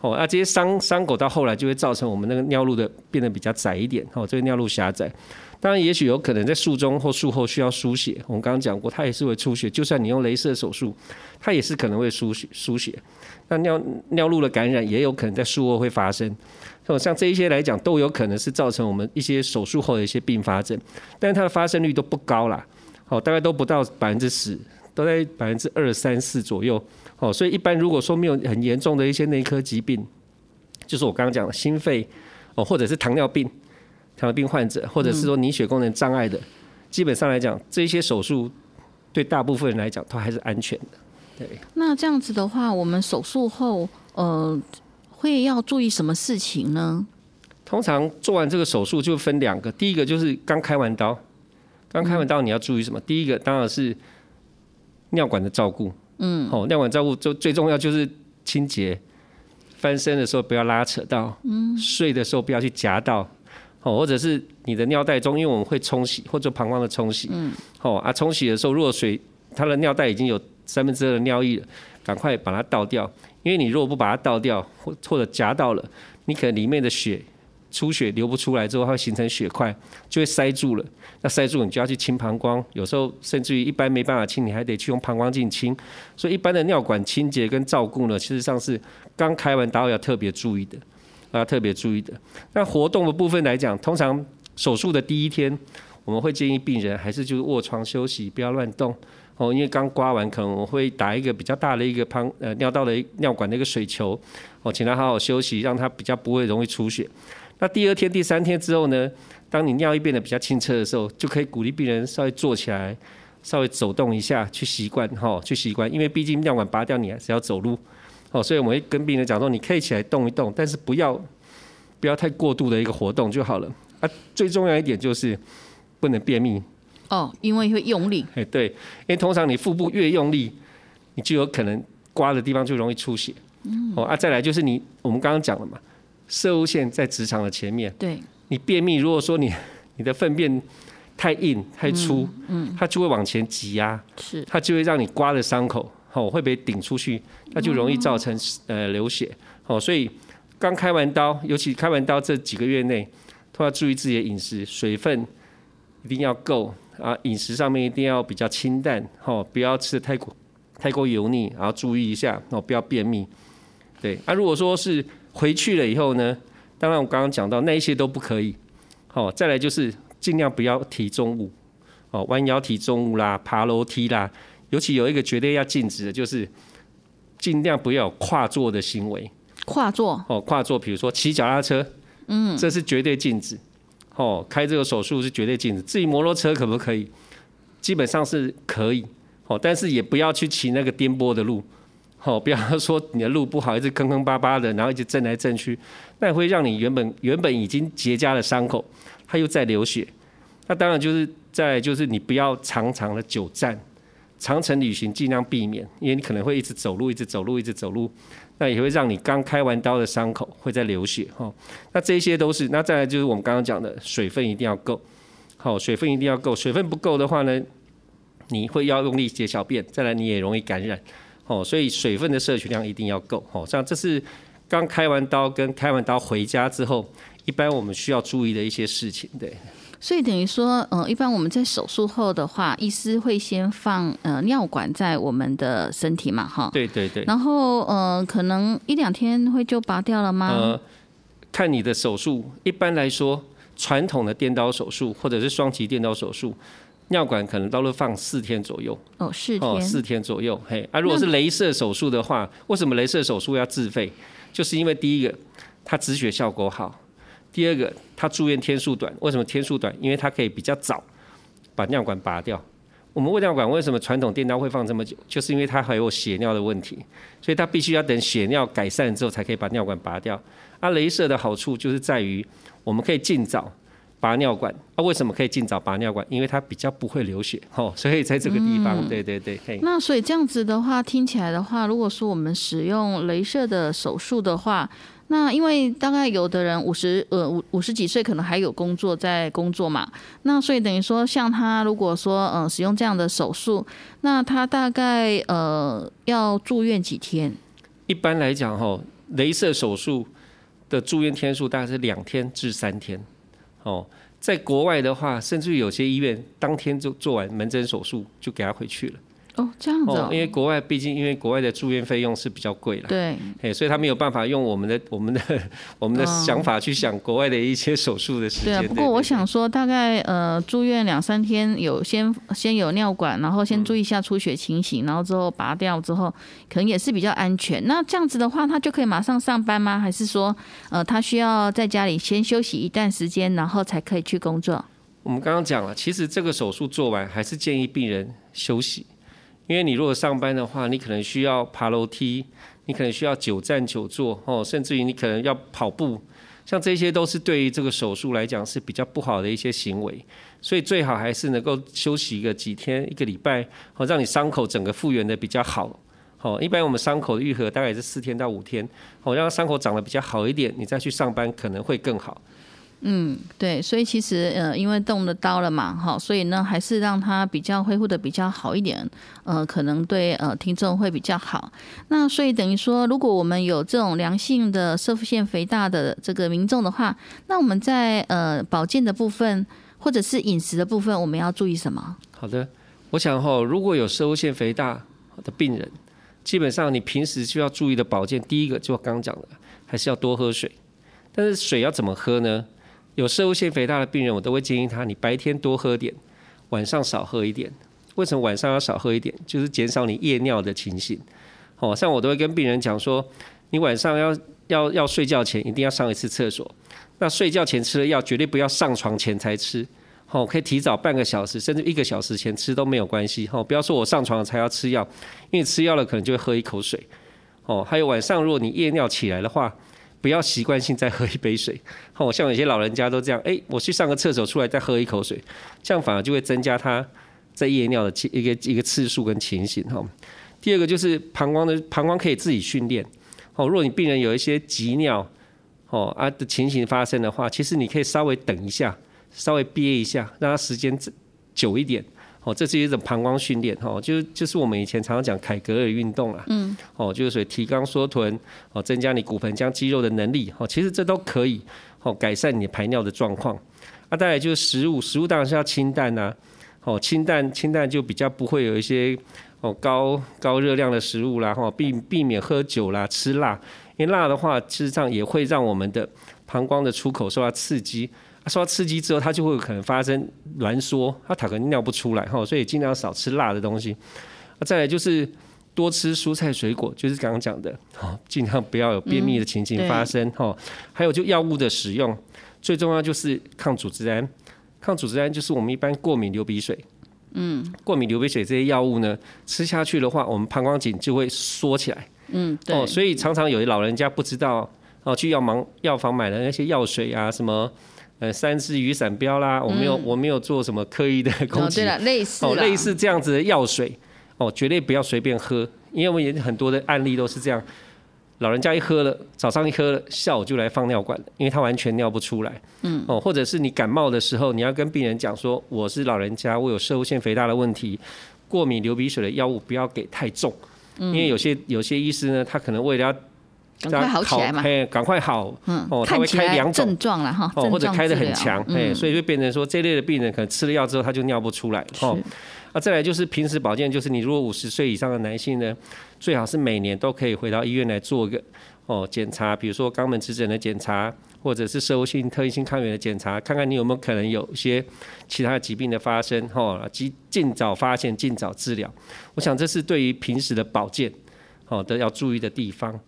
哦，那这些伤伤口到后来就会造成我们那个尿路的变得比较窄一点，哦，这个尿路狭窄。当然，也许有可能在术中或术后需要输血，我们刚刚讲过，它也是会出血。就算你用镭射手术，它也是可能会输血输血。那尿尿路的感染也有可能在术后会发生。哦，像这一些来讲，都有可能是造成我们一些手术后的一些并发症，但它的发生率都不高啦，哦，大概都不到百分之十，都在百分之二三四左右。哦，所以一般如果说没有很严重的一些内科疾病，就是我刚刚讲的心肺哦，或者是糖尿病、糖尿病患者，或者是说凝血功能障碍的，基本上来讲，这些手术对大部分人来讲都还是安全的。对。那这样子的话，我们手术后呃会要注意什么事情呢？通常做完这个手术就分两个，第一个就是刚开完刀，刚开完刀你要注意什么？第一个当然是尿管的照顾。嗯，哦，尿管照顾就最重要就是清洁，翻身的时候不要拉扯到，嗯，睡的时候不要去夹到，哦，或者是你的尿袋中，因为我们会冲洗或者膀胱的冲洗，嗯，哦啊，冲洗的时候如果水它的尿袋已经有三分之二的尿液了，赶快把它倒掉，因为你如果不把它倒掉或或者夹到了，你可能里面的血。出血流不出来之后，它会形成血块，就会塞住了。那塞住，你就要去清膀胱。有时候甚至于一般没办法清，你还得去用膀胱镜清。所以一般的尿管清洁跟照顾呢，其实上是刚开完刀要特别注意的，要特别注意的。那活动的部分来讲，通常手术的第一天，我们会建议病人还是就是卧床休息，不要乱动哦。因为刚刮完，可能我会打一个比较大的一个膀呃尿道的尿管的一个水球哦，请他好好休息，让他比较不会容易出血。那第二天、第三天之后呢？当你尿液变得比较清澈的时候，就可以鼓励病人稍微坐起来，稍微走动一下，去习惯哈，去习惯。因为毕竟尿管拔掉，你还是要走路，哦，所以我们会跟病人讲说，你可以起来动一动，但是不要不要太过度的一个活动就好了。啊，最重要一点就是不能便秘。哦，因为会用力。哎，对，因为通常你腹部越用力，你就有可能刮的地方就容易出血。嗯。哦啊，再来就是你，我们刚刚讲了嘛。射物线在直肠的前面，对，你便秘，如果说你 你的粪便太硬太粗，嗯，它就会往前挤压，是，它就会让你刮的伤口，哦，会被顶出去，那就容易造成呃流血，哦，所以刚开完刀，尤其开完刀这几个月内，都要注意自己的饮食，水分一定要够啊，饮食上面一定要比较清淡，哦，不要吃的太过太过油腻，然后注意一下，哦，不要便秘，对，啊，如果说是回去了以后呢，当然我刚刚讲到那一些都不可以，好，再来就是尽量不要提重物，哦，弯腰提重物啦，爬楼梯啦，尤其有一个绝对要禁止的，就是尽量不要有跨坐的行为。跨坐？哦，跨坐，比如说骑脚踏车，嗯，这是绝对禁止。哦，开这个手术是绝对禁止。至于摩托车可不可以？基本上是可以，哦，但是也不要去骑那个颠簸的路。好，不要 说你的路不好，一直坑坑巴巴的，然后一直震来震去，那会让你原本原本已经结痂的伤口，它又在流血。那当然就是在就是你不要长长的久站，长程旅行尽量避免，因为你可能会一直走路，一直走路，一直走路，那也会让你刚开完刀的伤口会在流血。哈，那这些都是，那再来就是我们刚刚讲的水分一定要够，好，水分一定要够，水分不够的话呢，你会要用力解小便，再来你也容易感染。哦，所以水分的摄取量一定要够。哦，像这是刚开完刀跟开完刀回家之后，一般我们需要注意的一些事情。对。所以等于说，呃，一般我们在手术后的话，医师会先放呃尿管在我们的身体嘛，哈。对对对。然后呃，可能一两天会就拔掉了吗？呃，看你的手术。一般来说，传统的电刀手术或者是双极电刀手术。尿管可能都是放四天左右哦，四天哦，四天左右。嘿，啊，如果是镭射手术的话，为什么镭射手术要自费？就是因为第一个，它止血效果好；第二个，它住院天数短。为什么天数短？因为它可以比较早把尿管拔掉。我们胃尿管为什么传统电刀会放这么久？就是因为它还有血尿的问题，所以它必须要等血尿改善之后才可以把尿管拔掉。啊，镭射的好处就是在于我们可以尽早。拔尿管。啊，为什么可以尽早拔尿管？因为它比较不会流血，哦，所以在这个地方，对对对，可以。那所以这样子的话，听起来的话，如果说我们使用镭射的手术的话，那因为大概有的人五十呃五五十几岁可能还有工作在工作嘛，那所以等于说像他如果说呃使用这样的手术，那他大概呃要住院几天？一般来讲哈，镭射手术的住院天数大概是两天至三天。哦，在国外的话，甚至有些医院当天就做完门诊手术就给他回去了。哦，这样子哦，因为国外毕竟因为国外的住院费用是比较贵了，对，哎，所以他没有办法用我们的我们的 我们的想法去想国外的一些手术的时间。对啊，不过我想说，大概呃住院两三天，有先先有尿管，然后先注意一下出血情形，然后之后拔掉之后，可能也是比较安全。那这样子的话，他就可以马上上班吗？还是说呃他需要在家里先休息一段时间，然后才可以去工作？我们刚刚讲了，其实这个手术做完，还是建议病人休息。因为你如果上班的话，你可能需要爬楼梯，你可能需要久站久坐哦，甚至于你可能要跑步，像这些都是对于这个手术来讲是比较不好的一些行为，所以最好还是能够休息一个几天一个礼拜，哦，让你伤口整个复原的比较好。哦，一般我们伤口愈合大概是四天到五天，哦，让伤口长得比较好一点，你再去上班可能会更好。嗯，对，所以其实呃，因为动了刀了嘛，哈，所以呢，还是让它比较恢复的比较好一点，呃，可能对呃听众会比较好。那所以等于说，如果我们有这种良性的射腹腺肥大的这个民众的话，那我们在呃保健的部分或者是饮食的部分，我们要注意什么？好的，我想哈，如果有射腹腺肥大的病人，基本上你平时需要注意的保健，第一个就刚刚讲的，还是要多喝水。但是水要怎么喝呢？有射物腺肥大的病人，我都会建议他，你白天多喝点，晚上少喝一点。为什么晚上要少喝一点？就是减少你夜尿的情形。哦，像我都会跟病人讲说，你晚上要要要睡觉前一定要上一次厕所。那睡觉前吃的药，绝对不要上床前才吃。哦，可以提早半个小时甚至一个小时前吃都没有关系。哦，不要说我上床才要吃药，因为吃药了可能就会喝一口水。哦，还有晚上如果你夜尿起来的话。不要习惯性再喝一杯水，哦，像有些老人家都这样，哎，我去上个厕所出来再喝一口水，这样反而就会增加他在夜尿的一个一个次数跟情形哈。第二个就是膀胱的膀胱可以自己训练，哦，如果你病人有一些急尿，哦啊的情形发生的话，其实你可以稍微等一下，稍微憋一下，让他时间久一点。哦，这是一种膀胱训练，哈，就就是我们以前常常讲凯格尔运动啊，嗯，哦，就是说提肛缩臀，哦，增加你骨盆腔肌肉的能力，哦，其实这都可以，哦，改善你排尿的状况。啊，再来就是食物，食物当然是要清淡呐，哦，清淡清淡就比较不会有一些哦高高热量的食物啦，哈，避避免喝酒啦，吃辣，因为辣的话，事实上也会让我们的膀胱的出口受到刺激。受到刺激之后，它就会可能发生挛缩，它可能尿不出来哈，所以尽量少吃辣的东西。再来就是多吃蔬菜水果，就是刚刚讲的，尽量不要有便秘的情形发生哈。还有就药物的使用，最重要就是抗组织胺。抗组织胺就是我们一般过敏流鼻水，嗯，过敏流鼻水这些药物呢，吃下去的话，我们膀胱颈就会缩起来，嗯，对。所以常常有些老人家不知道哦，去药房药房买的那些药水啊，什么。呃，三支雨伞标啦，我没有，我没有做什么刻意的攻击。哦，对了，类似哦，类似这样子的药水，哦，绝对不要随便喝，因为我们也很多的案例都是这样，老人家一喝了，早上一喝了，下午就来放尿管了，因为他完全尿不出来。嗯。哦，或者是你感冒的时候，你要跟病人讲说，我是老人家，我有射物腺肥大的问题，过敏流鼻水的药物不要给太重，因为有些有些医师呢，他可能为了要赶快好起来嘛，嘿，赶快好，嗯，哦，他会开两种。症状了哈，哦，或者开的很强，哎，所以就变成说这类的病人可能吃了药之后他就尿不出来，哦，啊，再来就是平时保健，就是你如果五十岁以上的男性呢，最好是每年都可以回到医院来做一个哦检查，比如说肛门指诊的检查，或者是社会性特异性抗原的检查，看看你有没有可能有一些其他疾病的发生，哈，及尽早发现，尽早治疗。我想这是对于平时的保健，好的要注意的地方。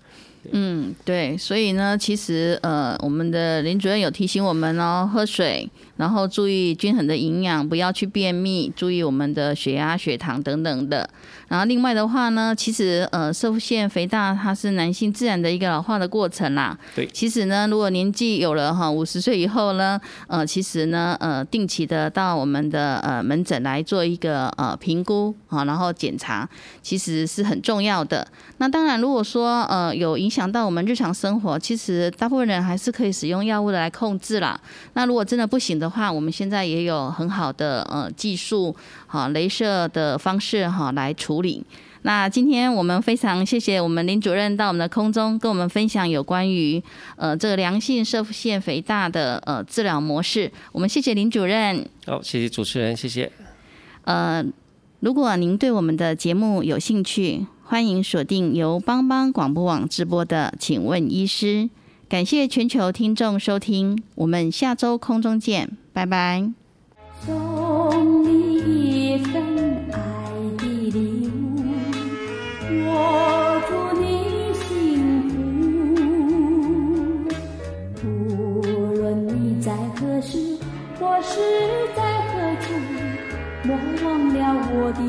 嗯，对，所以呢，其实呃，我们的林主任有提醒我们哦，喝水，然后注意均衡的营养，不要去便秘，注意我们的血压、血糖等等的。然后另外的话呢，其实呃，射腺肥大它是男性自然的一个老化的过程啦。对。其实呢，如果年纪有了哈，五十岁以后呢，呃，其实呢，呃，定期的到我们的呃门诊来做一个呃评估啊，然后检查，其实是很重要的。那当然，如果说呃有影响到我们日常生活，其实大部分人还是可以使用药物的来控制啦。那如果真的不行的话，我们现在也有很好的呃技术，哈，镭射的方式哈来处理。那今天我们非常谢谢我们林主任到我们的空中跟我们分享有关于呃这个良性射线肥大的呃治疗模式。我们谢谢林主任。好，谢谢主持人，谢谢。呃，如果您对我们的节目有兴趣，欢迎锁定由帮帮广播网直播的《请问医师》。感谢全球听众收听，我们下周空中见，拜拜。送你一份爱的礼物，我祝你幸福。无论你在何时或是在何处，莫忘了我的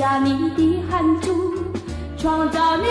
下你的汗珠，创造你